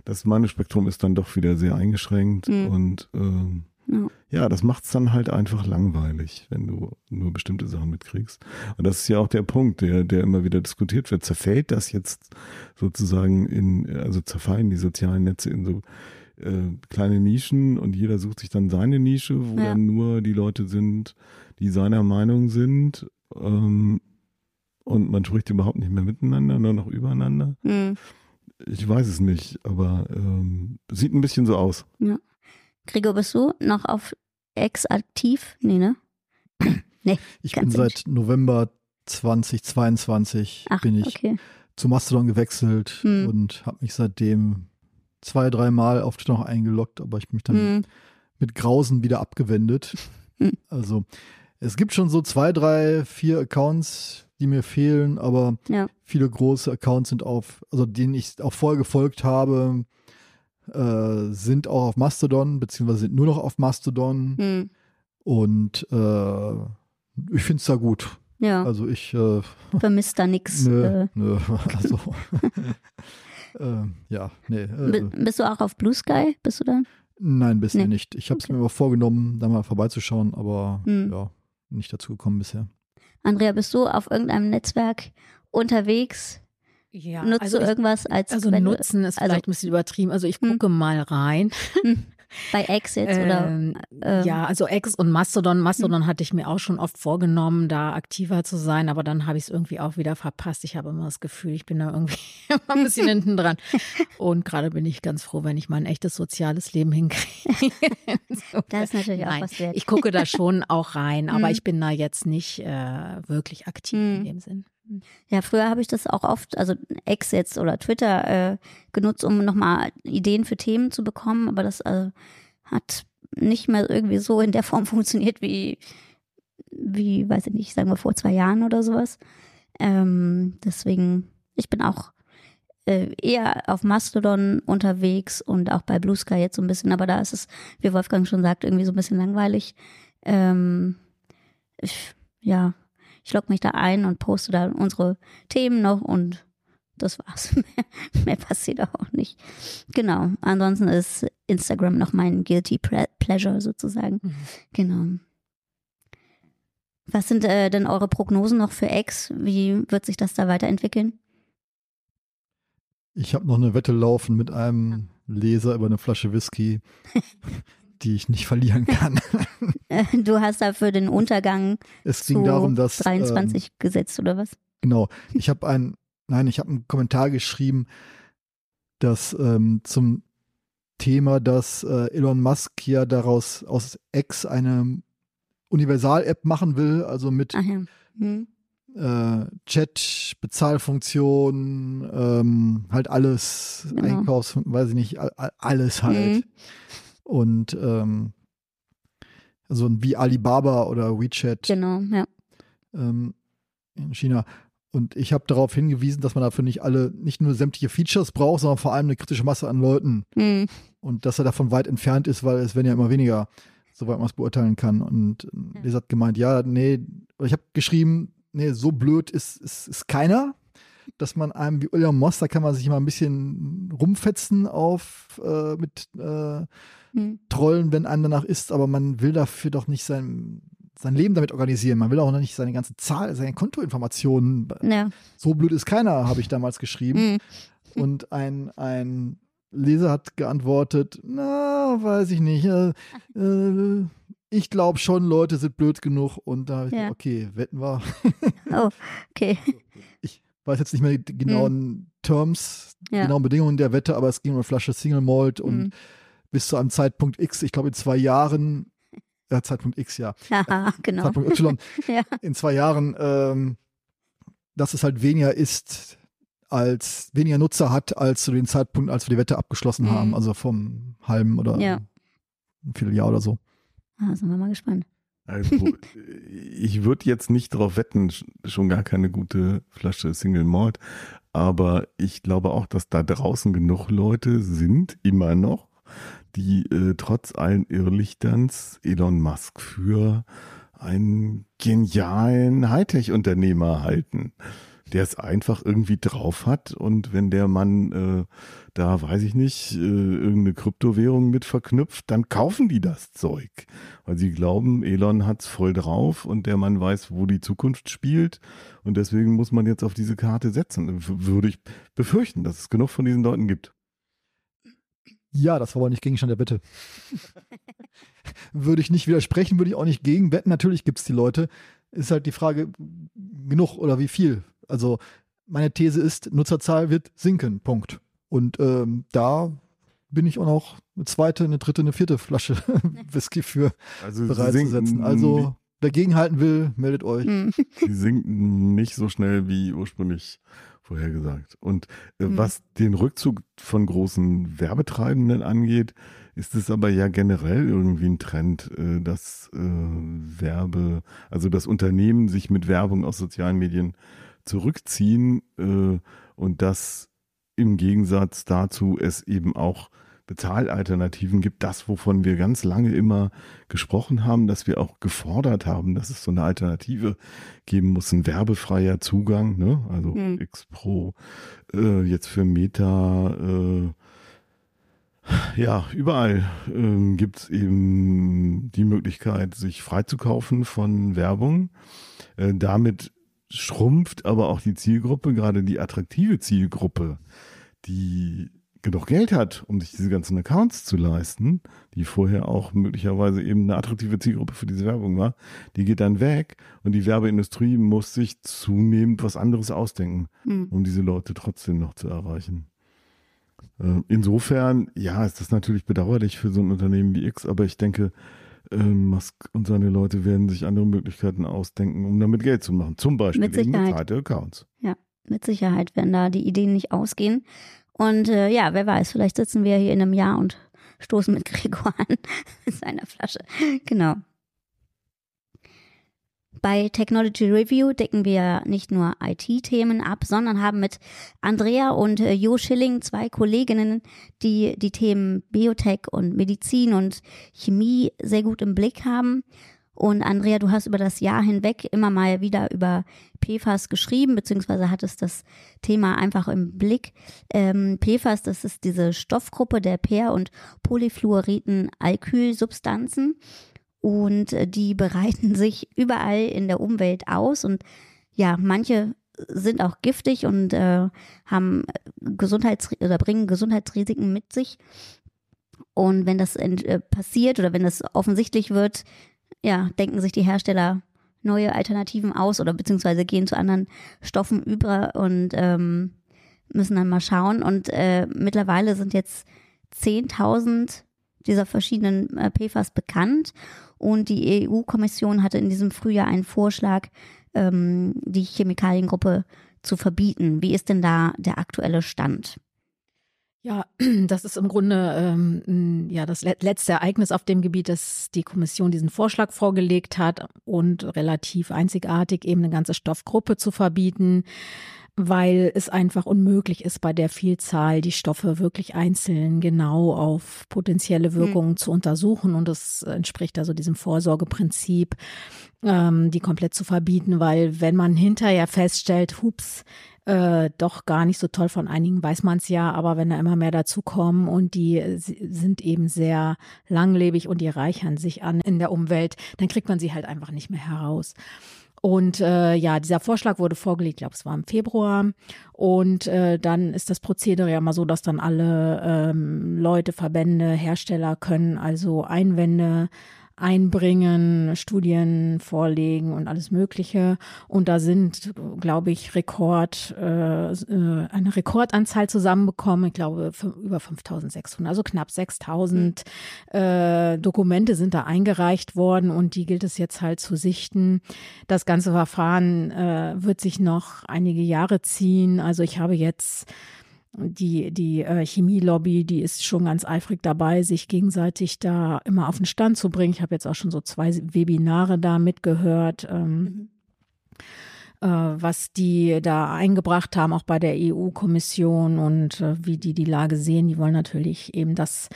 das meine Spektrum ist dann doch wieder sehr eingeschränkt hm. und ähm, ja. ja, das macht es dann halt einfach langweilig, wenn du nur bestimmte Sachen mitkriegst. Und das ist ja auch der Punkt, der, der immer wieder diskutiert wird. Zerfällt das jetzt sozusagen in, also zerfallen die sozialen Netze in so äh, kleine Nischen und jeder sucht sich dann seine Nische, wo ja. dann nur die Leute sind, die seiner Meinung sind. Ähm, und man spricht überhaupt nicht mehr miteinander, nur noch übereinander. Mhm. Ich weiß es nicht, aber ähm, sieht ein bisschen so aus. Ja. Gregor, bist du noch auf Ex aktiv? Nee, ne? nee. Ich bin seit November 2022 Ach, bin ich okay. zu Mastodon gewechselt hm. und habe mich seitdem zwei, dreimal auf Twitter noch eingeloggt, aber ich bin mich dann hm. mit Grausen wieder abgewendet. Hm. Also es gibt schon so zwei, drei, vier Accounts, die mir fehlen, aber ja. viele große Accounts sind auf, also denen ich auch vorher gefolgt habe, äh, sind auch auf Mastodon, beziehungsweise sind nur noch auf Mastodon. Hm. Und äh, ich finde es da gut. Ja. Also ich äh, vermisst da nichts. Nö, äh. nö, also äh, ja, nee. Äh, bist du auch auf Blue Sky? Bist du da? Nein, bisher nee. nicht. Ich habe es okay. mir aber vorgenommen, da mal vorbeizuschauen, aber hm. ja, nicht dazu gekommen bisher. Andrea, bist du auf irgendeinem Netzwerk unterwegs? Ja, Nutzt also du irgendwas als Also nutzen ist also, vielleicht ein bisschen übertrieben. Also ich gucke hm. mal rein. Hm. Bei X jetzt oder? Ähm, ähm, ja, also X und Mastodon. Mastodon hm. hatte ich mir auch schon oft vorgenommen, da aktiver zu sein, aber dann habe ich es irgendwie auch wieder verpasst. Ich habe immer das Gefühl, ich bin da irgendwie immer ein bisschen hinten dran. Und gerade bin ich ganz froh, wenn ich mein echtes soziales Leben hinkriege. so. Das ist natürlich Nein, auch was wert. Ich gucke da schon auch rein, aber hm. ich bin da jetzt nicht äh, wirklich aktiv in hm. dem Sinn. Ja, früher habe ich das auch oft, also X jetzt oder Twitter äh, genutzt, um nochmal Ideen für Themen zu bekommen, aber das äh, hat nicht mehr irgendwie so in der Form funktioniert wie, wie, weiß ich nicht, sagen wir vor zwei Jahren oder sowas. Ähm, deswegen, ich bin auch äh, eher auf Mastodon unterwegs und auch bei Blue Sky jetzt so ein bisschen, aber da ist es, wie Wolfgang schon sagt, irgendwie so ein bisschen langweilig. Ähm, ich, ja, ich logge mich da ein und poste da unsere Themen noch und das war's. mehr, mehr passiert auch nicht. Genau. Ansonsten ist Instagram noch mein Guilty Pleasure sozusagen. Mhm. Genau. Was sind äh, denn eure Prognosen noch für X? Wie wird sich das da weiterentwickeln? Ich habe noch eine Wette laufen mit einem Leser über eine Flasche Whisky. die ich nicht verlieren kann. du hast dafür den Untergang es ging darum, dass, 23 ähm, gesetzt oder was? Genau. Ich habe ein, nein, ich habe einen Kommentar geschrieben, dass ähm, zum Thema, dass äh, Elon Musk ja daraus aus X eine Universal-App machen will, also mit ja. hm. äh, Chat, Bezahlfunktion, ähm, halt alles, genau. Einkaufs, weiß ich nicht, alles halt. Hm und ähm, also wie Alibaba oder WeChat. Genau, ja. Ähm, in China. Und ich habe darauf hingewiesen, dass man dafür nicht alle, nicht nur sämtliche Features braucht, sondern vor allem eine kritische Masse an Leuten. Mhm. Und dass er davon weit entfernt ist, weil es werden ja immer weniger, soweit man es beurteilen kann. Und ja. Lisa hat gemeint, ja, nee, ich habe geschrieben, nee, so blöd ist, ist, ist keiner dass man einem wie William Moss, da kann man sich mal ein bisschen rumfetzen auf äh, mit äh, hm. Trollen, wenn einem danach ist, aber man will dafür doch nicht sein, sein Leben damit organisieren. Man will auch noch nicht seine ganze Zahl, seine Kontoinformationen. Ja. So blöd ist keiner, habe ich damals geschrieben. Hm. Und ein, ein Leser hat geantwortet, na, weiß ich nicht. Äh, äh, ich glaube schon, Leute sind blöd genug und da, ja. okay, wetten wir. oh, okay. Ich weiß jetzt nicht mehr die genauen hm. Terms, ja. genauen Bedingungen der Wette, aber es ging um eine Flasche Single Malt und hm bis zu einem Zeitpunkt X, ich glaube in zwei Jahren, ja, Zeitpunkt X, ja. Aha, genau. Zeitpunkt Y, ja. in zwei Jahren, ähm, dass es halt weniger ist, als weniger Nutzer hat, als zu dem Zeitpunkt, als wir die Wette abgeschlossen mhm. haben, also vom halben oder ja. ein Vierteljahr oder so. Ah, sind wir mal gespannt. Also, ich würde jetzt nicht darauf wetten, schon gar keine gute Flasche Single Malt, aber ich glaube auch, dass da draußen genug Leute sind, immer noch, die äh, trotz allen Irrlichterns Elon Musk für einen genialen Hightech-Unternehmer halten, der es einfach irgendwie drauf hat und wenn der Mann äh, da, weiß ich nicht, äh, irgendeine Kryptowährung mit verknüpft, dann kaufen die das Zeug, weil sie glauben, Elon hat's voll drauf und der Mann weiß, wo die Zukunft spielt und deswegen muss man jetzt auf diese Karte setzen. Würde ich befürchten, dass es genug von diesen Leuten gibt. Ja, das war aber nicht Gegenstand der Bitte. würde ich nicht widersprechen, würde ich auch nicht gegen wetten. Natürlich gibt es die Leute. Ist halt die Frage, genug oder wie viel. Also meine These ist, Nutzerzahl wird sinken. Punkt. Und ähm, da bin ich auch noch eine zweite, eine dritte, eine vierte Flasche Whisky für also bereit zu setzen. Also wer gegenhalten will, meldet euch. Hm. Die sinken nicht so schnell wie ursprünglich vorhergesagt. Und äh, mhm. was den Rückzug von großen Werbetreibenden angeht, ist es aber ja generell irgendwie ein Trend, äh, dass äh, Werbe, also das Unternehmen sich mit Werbung aus sozialen Medien zurückziehen äh, und dass im Gegensatz dazu es eben auch Bezahlalternativen gibt, das, wovon wir ganz lange immer gesprochen haben, dass wir auch gefordert haben, dass es so eine Alternative geben muss, ein werbefreier Zugang, ne? also hm. X Pro, äh, jetzt für Meta, äh, ja, überall äh, gibt es eben die Möglichkeit, sich freizukaufen von Werbung. Äh, damit schrumpft aber auch die Zielgruppe, gerade die attraktive Zielgruppe, die genug Geld hat, um sich diese ganzen Accounts zu leisten, die vorher auch möglicherweise eben eine attraktive Zielgruppe für diese Werbung war, die geht dann weg und die Werbeindustrie muss sich zunehmend was anderes ausdenken, mhm. um diese Leute trotzdem noch zu erreichen. Äh, insofern, ja, ist das natürlich bedauerlich für so ein Unternehmen wie X, aber ich denke, äh, Musk und seine Leute werden sich andere Möglichkeiten ausdenken, um damit Geld zu machen. Zum Beispiel mit Sicherheit. Accounts. Ja, mit Sicherheit werden da die Ideen nicht ausgehen. Und äh, ja, wer weiß, vielleicht sitzen wir hier in einem Jahr und stoßen mit Gregor an mit seiner Flasche. Genau. Bei Technology Review decken wir nicht nur IT-Themen ab, sondern haben mit Andrea und äh, Jo Schilling zwei Kolleginnen, die die Themen Biotech und Medizin und Chemie sehr gut im Blick haben. Und Andrea, du hast über das Jahr hinweg immer mal wieder über PFAS geschrieben, beziehungsweise hattest das Thema einfach im Blick. Ähm, PFAS, das ist diese Stoffgruppe der Per- und polyfluoriden Alkylsubstanzen und äh, die bereiten sich überall in der Umwelt aus und ja, manche sind auch giftig und äh, haben Gesundheits oder bringen Gesundheitsrisiken mit sich. Und wenn das äh, passiert oder wenn das offensichtlich wird, ja, denken sich die Hersteller neue Alternativen aus oder beziehungsweise gehen zu anderen Stoffen über und ähm, müssen dann mal schauen. Und äh, mittlerweile sind jetzt 10.000 dieser verschiedenen äh, PFAS bekannt und die EU-Kommission hatte in diesem Frühjahr einen Vorschlag, ähm, die Chemikaliengruppe zu verbieten. Wie ist denn da der aktuelle Stand? Ja, das ist im Grunde ähm, ja das letzte Ereignis auf dem Gebiet, dass die Kommission diesen Vorschlag vorgelegt hat und relativ einzigartig eben eine ganze Stoffgruppe zu verbieten, weil es einfach unmöglich ist, bei der Vielzahl die Stoffe wirklich einzeln genau auf potenzielle hm. Wirkungen mhm. zu untersuchen. Und das entspricht also diesem Vorsorgeprinzip, ähm, die komplett zu verbieten, weil wenn man hinterher feststellt, hups, äh, doch gar nicht so toll. Von einigen weiß man es ja, aber wenn da immer mehr dazukommen und die sind eben sehr langlebig und die reichern sich an in der Umwelt, dann kriegt man sie halt einfach nicht mehr heraus. Und äh, ja, dieser Vorschlag wurde vorgelegt, glaube, es war im Februar. Und äh, dann ist das Prozedere ja mal so, dass dann alle ähm, Leute, Verbände, Hersteller können also Einwände einbringen, Studien vorlegen und alles Mögliche. Und da sind, glaube ich, Rekord, äh, äh eine Rekordanzahl zusammenbekommen. Ich glaube, über 5600, also knapp 6000 mhm. äh, Dokumente sind da eingereicht worden und die gilt es jetzt halt zu sichten. Das ganze Verfahren äh, wird sich noch einige Jahre ziehen. Also ich habe jetzt die, die äh, Chemielobby, die ist schon ganz eifrig dabei, sich gegenseitig da immer auf den Stand zu bringen. Ich habe jetzt auch schon so zwei Webinare da mitgehört. Ähm, mhm. äh, was die da eingebracht haben, auch bei der EU-Kommission und äh, wie die die Lage sehen. Die wollen natürlich eben, dass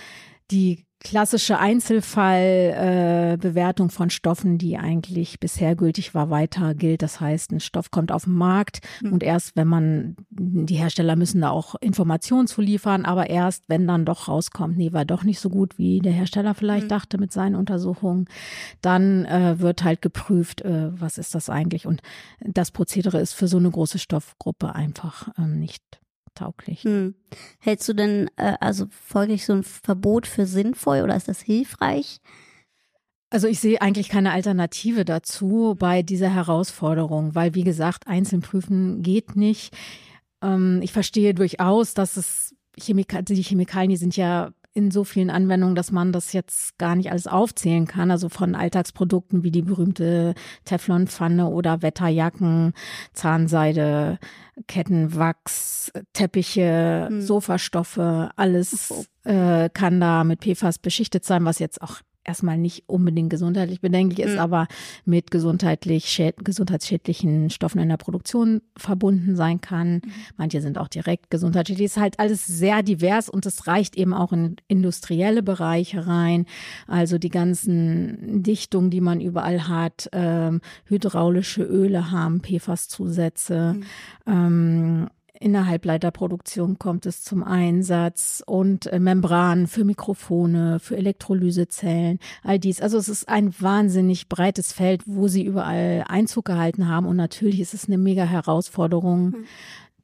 die klassische Einzelfallbewertung äh, von Stoffen, die eigentlich bisher gültig war, weiter gilt. Das heißt, ein Stoff kommt auf den Markt mhm. und erst wenn man, die Hersteller müssen da auch Informationen zu liefern, aber erst wenn dann doch rauskommt, nee, war doch nicht so gut, wie der Hersteller vielleicht mhm. dachte mit seinen Untersuchungen, dann äh, wird halt geprüft, äh, was ist das eigentlich. Und das Prozedere ist für so eine große Stoffgruppe einfach ähm, nicht tauglich. Hm. Hältst du denn äh, also folglich so ein Verbot für sinnvoll oder ist das hilfreich? Also ich sehe eigentlich keine Alternative dazu bei dieser Herausforderung, weil wie gesagt, einzeln prüfen geht nicht. Ähm, ich verstehe durchaus, dass es Chemika die Chemikalien, die sind ja in so vielen Anwendungen, dass man das jetzt gar nicht alles aufzählen kann. Also von Alltagsprodukten wie die berühmte Teflonpfanne oder Wetterjacken, Zahnseide, Kettenwachs, Teppiche, hm. Sofastoffe, alles äh, kann da mit PFAS beschichtet sein, was jetzt auch erstmal nicht unbedingt gesundheitlich bedenklich ist, mhm. aber mit gesundheitlich gesundheitsschädlichen Stoffen in der Produktion verbunden sein kann. Mhm. Manche sind auch direkt gesundheitsschädlich. Es ist halt alles sehr divers und es reicht eben auch in industrielle Bereiche rein. Also die ganzen Dichtungen, die man überall hat, ähm, hydraulische Öle haben PFAS-Zusätze. Mhm. Ähm, in der Halbleiterproduktion kommt es zum Einsatz und äh, Membranen für Mikrofone, für Elektrolysezellen, all dies. Also es ist ein wahnsinnig breites Feld, wo sie überall Einzug gehalten haben und natürlich ist es eine mega Herausforderung, mhm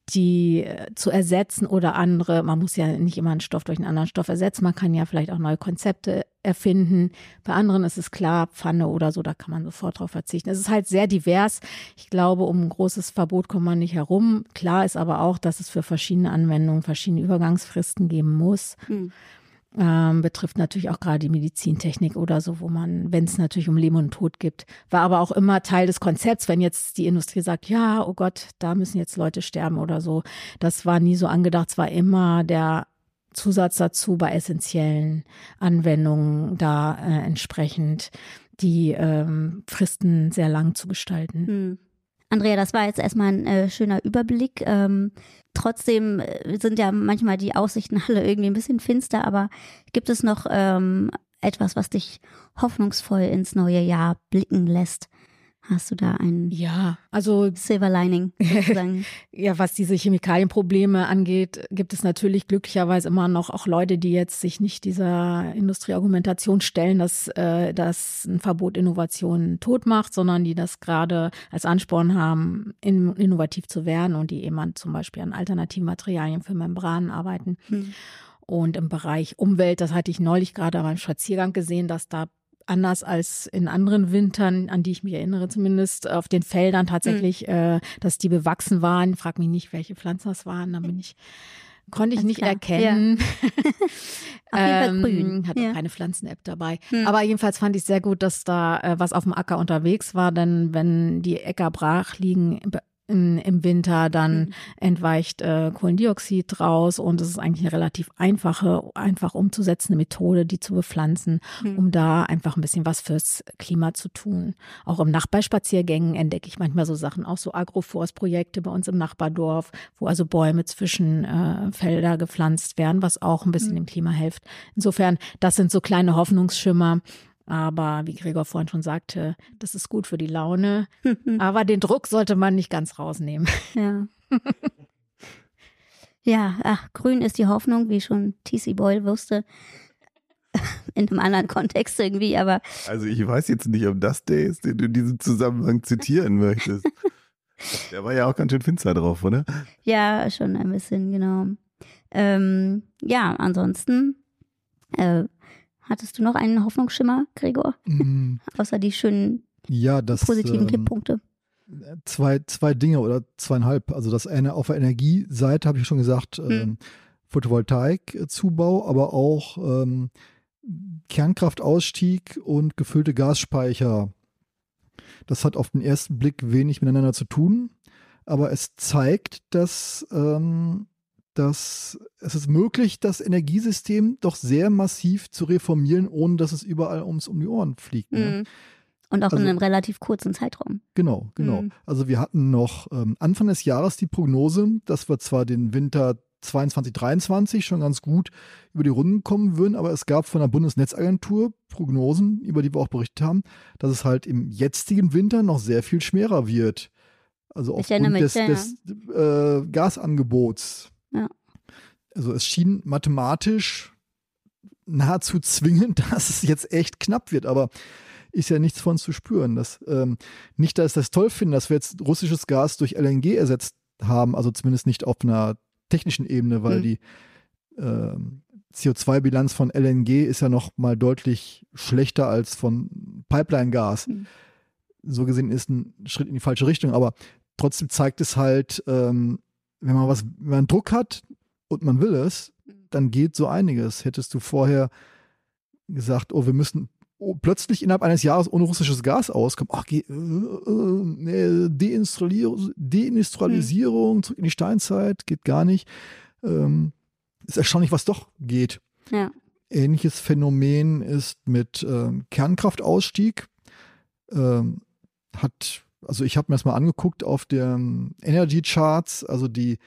die äh, zu ersetzen oder andere, man muss ja nicht immer einen Stoff durch einen anderen Stoff ersetzen, man kann ja vielleicht auch neue Konzepte erfinden. Bei anderen ist es klar, Pfanne oder so, da kann man sofort drauf verzichten. Es ist halt sehr divers. Ich glaube, um ein großes Verbot kommt man nicht herum. Klar ist aber auch, dass es für verschiedene Anwendungen verschiedene Übergangsfristen geben muss. Hm. Ähm, betrifft natürlich auch gerade die Medizintechnik oder so, wo man, wenn es natürlich um Leben und Tod gibt, war aber auch immer Teil des Konzepts, wenn jetzt die Industrie sagt, ja, oh Gott, da müssen jetzt Leute sterben oder so. Das war nie so angedacht, es war immer der Zusatz dazu bei essentiellen Anwendungen da äh, entsprechend die ähm, Fristen sehr lang zu gestalten. Hm. Andrea, das war jetzt erstmal ein äh, schöner Überblick. Ähm, trotzdem äh, sind ja manchmal die Aussichten alle irgendwie ein bisschen finster, aber gibt es noch ähm, etwas, was dich hoffnungsvoll ins neue Jahr blicken lässt? Hast du da ein ja, also Silver Lining? ja, was diese Chemikalienprobleme angeht, gibt es natürlich glücklicherweise immer noch auch Leute, die jetzt sich nicht dieser Industrieargumentation stellen, dass, äh, dass ein Verbot Innovation tot macht, sondern die das gerade als Ansporn haben, in, innovativ zu werden und die eben zum Beispiel an alternativen Materialien für Membranen arbeiten. Hm. Und im Bereich Umwelt, das hatte ich neulich gerade beim Spaziergang gesehen, dass da anders als in anderen Wintern, an die ich mich erinnere zumindest, auf den Feldern tatsächlich, mhm. äh, dass die bewachsen waren. Frag mich nicht, welche Pflanzen das waren, da bin ich konnte ich Ganz nicht klar. erkennen. Ja. Ähm, Hatte ja. keine Pflanzen-App dabei. Hm. Aber jedenfalls fand ich sehr gut, dass da äh, was auf dem Acker unterwegs war, denn wenn die Äcker brach liegen, in, im Winter, dann mhm. entweicht äh, Kohlendioxid raus und es ist eigentlich eine relativ einfache, einfach umzusetzende Methode, die zu bepflanzen, mhm. um da einfach ein bisschen was fürs Klima zu tun. Auch im Nachbarspaziergängen entdecke ich manchmal so Sachen, auch so Agroforstprojekte bei uns im Nachbardorf, wo also Bäume zwischen äh, Felder gepflanzt werden, was auch ein bisschen mhm. dem Klima hilft. Insofern, das sind so kleine Hoffnungsschimmer, aber wie Gregor vorhin schon sagte, das ist gut für die Laune. Aber den Druck sollte man nicht ganz rausnehmen. Ja. ja, ach, grün ist die Hoffnung, wie schon T.C. Boyle wusste. In einem anderen Kontext irgendwie, aber. Also ich weiß jetzt nicht, ob das der ist, den du in diesem Zusammenhang zitieren möchtest. Der war ja auch ganz schön finster drauf, oder? Ja, schon ein bisschen, genau. Ähm, ja, ansonsten äh, Hattest du noch einen Hoffnungsschimmer, Gregor? Mm. Außer die schönen ja, das, positiven ähm, Tipppunkte. Zwei, zwei Dinge oder zweieinhalb. Also das eine auf der Energieseite habe ich schon gesagt, hm. ähm, Photovoltaikzubau, aber auch ähm, Kernkraftausstieg und gefüllte Gasspeicher. Das hat auf den ersten Blick wenig miteinander zu tun, aber es zeigt, dass ähm, dass es ist möglich, das Energiesystem doch sehr massiv zu reformieren, ohne dass es überall ums um die Ohren fliegt. Ne? Mhm. Und auch also, in einem relativ kurzen Zeitraum. Genau, genau. Mhm. Also wir hatten noch ähm, Anfang des Jahres die Prognose, dass wir zwar den Winter 22, 23 schon ganz gut über die Runden kommen würden, aber es gab von der Bundesnetzagentur Prognosen, über die wir auch berichtet haben, dass es halt im jetzigen Winter noch sehr viel schwerer wird. Also aufgrund des, des äh, Gasangebots. Also es schien mathematisch nahezu zwingend, dass es jetzt echt knapp wird, aber ist ja nichts von zu spüren. Dass, ähm, nicht, dass ich das toll finde, dass wir jetzt russisches Gas durch LNG ersetzt haben, also zumindest nicht auf einer technischen Ebene, weil mhm. die äh, CO2-Bilanz von LNG ist ja noch mal deutlich schlechter als von Pipeline-Gas. Mhm. So gesehen ist ein Schritt in die falsche Richtung, aber trotzdem zeigt es halt, ähm, wenn man was, wenn man Druck hat und man will es, mhm. dann geht so einiges. Hättest du vorher gesagt, oh, wir müssen oh, plötzlich innerhalb eines Jahres ohne russisches Gas auskommen, ach, äh, äh, nee, Deindustrialisierung, Deindustrialisierung, zurück in die Steinzeit, geht gar nicht. Ähm, ist erstaunlich, was doch geht. Ja. Ähnliches Phänomen ist mit ähm, Kernkraftausstieg. Ähm, hat, also ich habe mir das mal angeguckt auf den Energy Charts, also die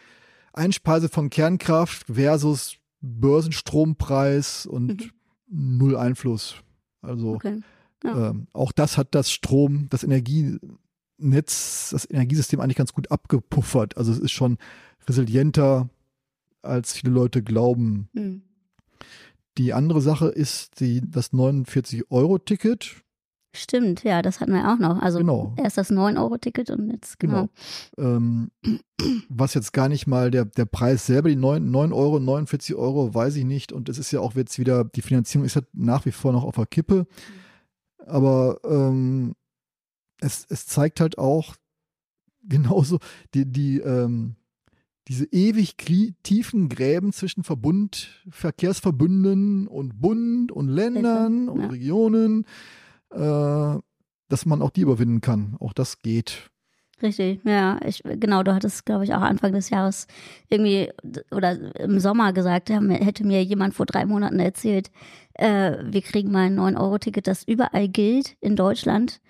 Einspeise von Kernkraft versus Börsenstrompreis und mhm. null Einfluss. Also okay. ja. ähm, auch das hat das Strom, das Energienetz, das Energiesystem eigentlich ganz gut abgepuffert. Also es ist schon resilienter als viele Leute glauben. Mhm. Die andere Sache ist die, das 49-Euro-Ticket. Stimmt, ja, das hatten wir auch noch. Also genau. erst das 9-Euro-Ticket und jetzt genau. genau. Ähm, was jetzt gar nicht mal der, der Preis selber, die 9, 9 Euro, 49 Euro, weiß ich nicht. Und es ist ja auch jetzt wieder, die Finanzierung ist ja nach wie vor noch auf der Kippe. Aber ähm, es, es zeigt halt auch genauso die, die, ähm, diese ewig tiefen Gräben zwischen Verbund, Verkehrsverbünden und Bund und Ländern und ja. Regionen, äh, dass man auch die überwinden kann. Auch das geht. Richtig, ja, ich, genau, du hattest, glaube ich, auch Anfang des Jahres irgendwie oder im Sommer gesagt, hätte mir jemand vor drei Monaten erzählt, äh, wir kriegen mal ein 9-Euro-Ticket, das überall gilt in Deutschland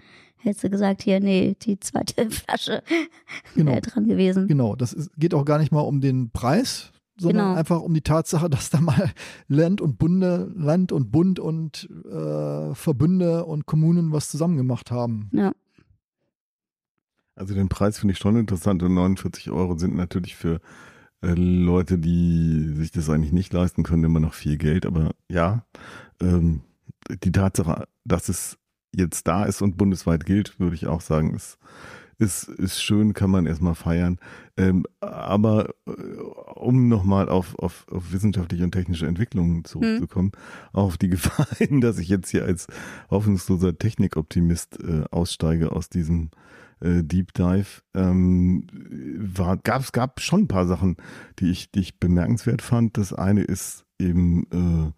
hättest du gesagt, hier, nee, die zweite Flasche genau. wäre dran gewesen. Genau, das ist, geht auch gar nicht mal um den Preis, sondern genau. einfach um die Tatsache, dass da mal Land und Bunde, Land und Bund und äh, Verbünde und Kommunen was zusammen gemacht haben. Ja. Also den Preis finde ich schon interessant und 49 Euro sind natürlich für äh, Leute, die sich das eigentlich nicht leisten können, immer noch viel Geld. Aber ja, ähm, die Tatsache, dass es jetzt da ist und bundesweit gilt, würde ich auch sagen, ist, ist, ist schön, kann man erstmal feiern. Ähm, aber äh, um nochmal auf, auf, auf wissenschaftliche und technische Entwicklungen zurückzukommen, mhm. auf die Gefahr hin, dass ich jetzt hier als hoffnungsloser Technikoptimist äh, aussteige aus diesem äh, Deep Dive, ähm, war, gab es gab schon ein paar Sachen, die ich, die ich bemerkenswert fand. Das eine ist eben äh,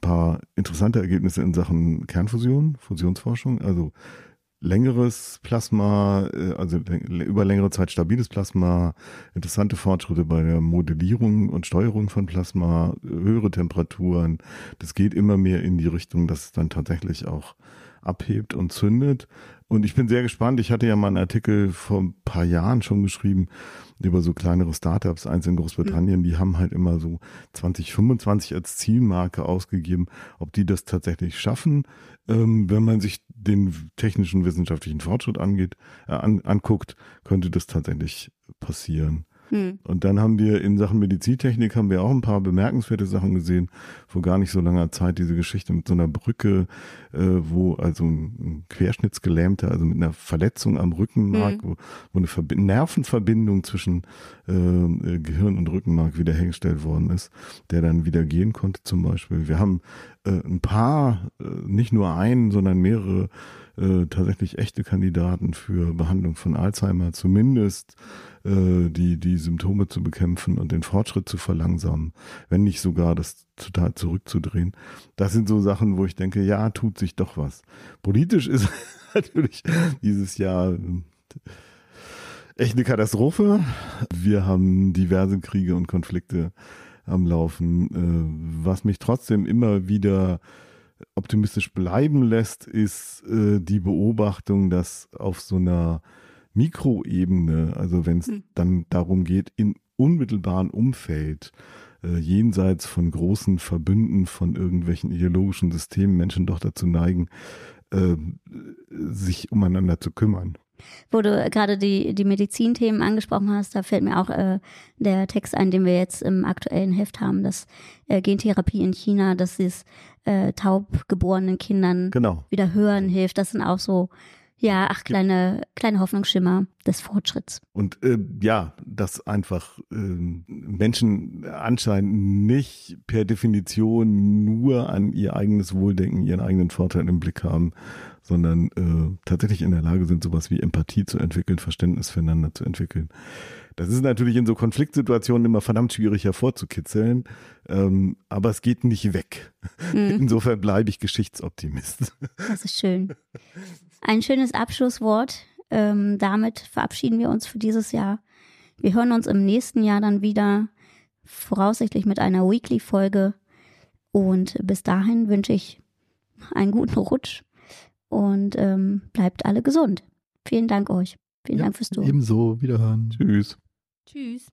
paar interessante Ergebnisse in Sachen Kernfusion, Fusionsforschung, also längeres Plasma, äh, also über längere Zeit stabiles Plasma, interessante Fortschritte bei der Modellierung und Steuerung von Plasma, höhere Temperaturen. Das geht immer mehr in die Richtung, dass es dann tatsächlich auch abhebt und zündet. Und ich bin sehr gespannt. Ich hatte ja mal einen Artikel vor ein paar Jahren schon geschrieben über so kleinere Startups, eins in Großbritannien, mhm. die haben halt immer so 2025 als Zielmarke ausgegeben, ob die das tatsächlich schaffen. Ähm, wenn man sich den technischen wissenschaftlichen Fortschritt angeht, äh, an, anguckt, könnte das tatsächlich passieren. Hm. Und dann haben wir in Sachen Medizintechnik haben wir auch ein paar bemerkenswerte Sachen gesehen, vor gar nicht so langer Zeit diese Geschichte mit so einer Brücke, äh, wo also ein Querschnittsgelähmter, also mit einer Verletzung am Rückenmark, hm. wo, wo, eine Verbi Nervenverbindung zwischen äh, äh, Gehirn und Rückenmark wiederhergestellt worden ist, der dann wieder gehen konnte zum Beispiel. Wir haben äh, ein paar, äh, nicht nur einen, sondern mehrere äh, tatsächlich echte Kandidaten für Behandlung von Alzheimer, zumindest äh, die, die Symptome zu bekämpfen und den Fortschritt zu verlangsamen, wenn nicht sogar das total zurückzudrehen. Das sind so Sachen, wo ich denke, ja, tut sich doch was. Politisch ist natürlich dieses Jahr äh, echt eine Katastrophe. Wir haben diverse Kriege und Konflikte am Laufen. Äh, was mich trotzdem immer wieder optimistisch bleiben lässt, ist äh, die Beobachtung, dass auf so einer Mikroebene, also wenn es hm. dann darum geht, in unmittelbaren Umfeld, äh, jenseits von großen Verbünden von irgendwelchen ideologischen Systemen, Menschen doch dazu neigen, äh, sich umeinander zu kümmern. Wo du gerade die, die Medizinthemen angesprochen hast, da fällt mir auch äh, der Text ein, den wir jetzt im aktuellen Heft haben, dass äh, Gentherapie in China, dass es äh, taub geborenen Kindern genau. wieder hören hilft. Das sind auch so Ja, ach, kleine, kleine Hoffnungsschimmer des Fortschritts. Und äh, ja, dass einfach äh, Menschen anscheinend nicht per Definition nur an ihr eigenes Wohldenken, ihren eigenen Vorteil im Blick haben, sondern äh, tatsächlich in der Lage sind, sowas wie Empathie zu entwickeln, Verständnis füreinander zu entwickeln. Das ist natürlich in so Konfliktsituationen immer verdammt schwierig hervorzukitzeln, ähm, aber es geht nicht weg. Mhm. Insofern bleibe ich Geschichtsoptimist. Das ist schön. Ein schönes Abschlusswort. Ähm, damit verabschieden wir uns für dieses Jahr. Wir hören uns im nächsten Jahr dann wieder, voraussichtlich mit einer Weekly-Folge. Und bis dahin wünsche ich einen guten Rutsch und ähm, bleibt alle gesund. Vielen Dank euch. Vielen ja, Dank fürs Zuhören. Ebenso, wiederhören. Tschüss. Tschüss.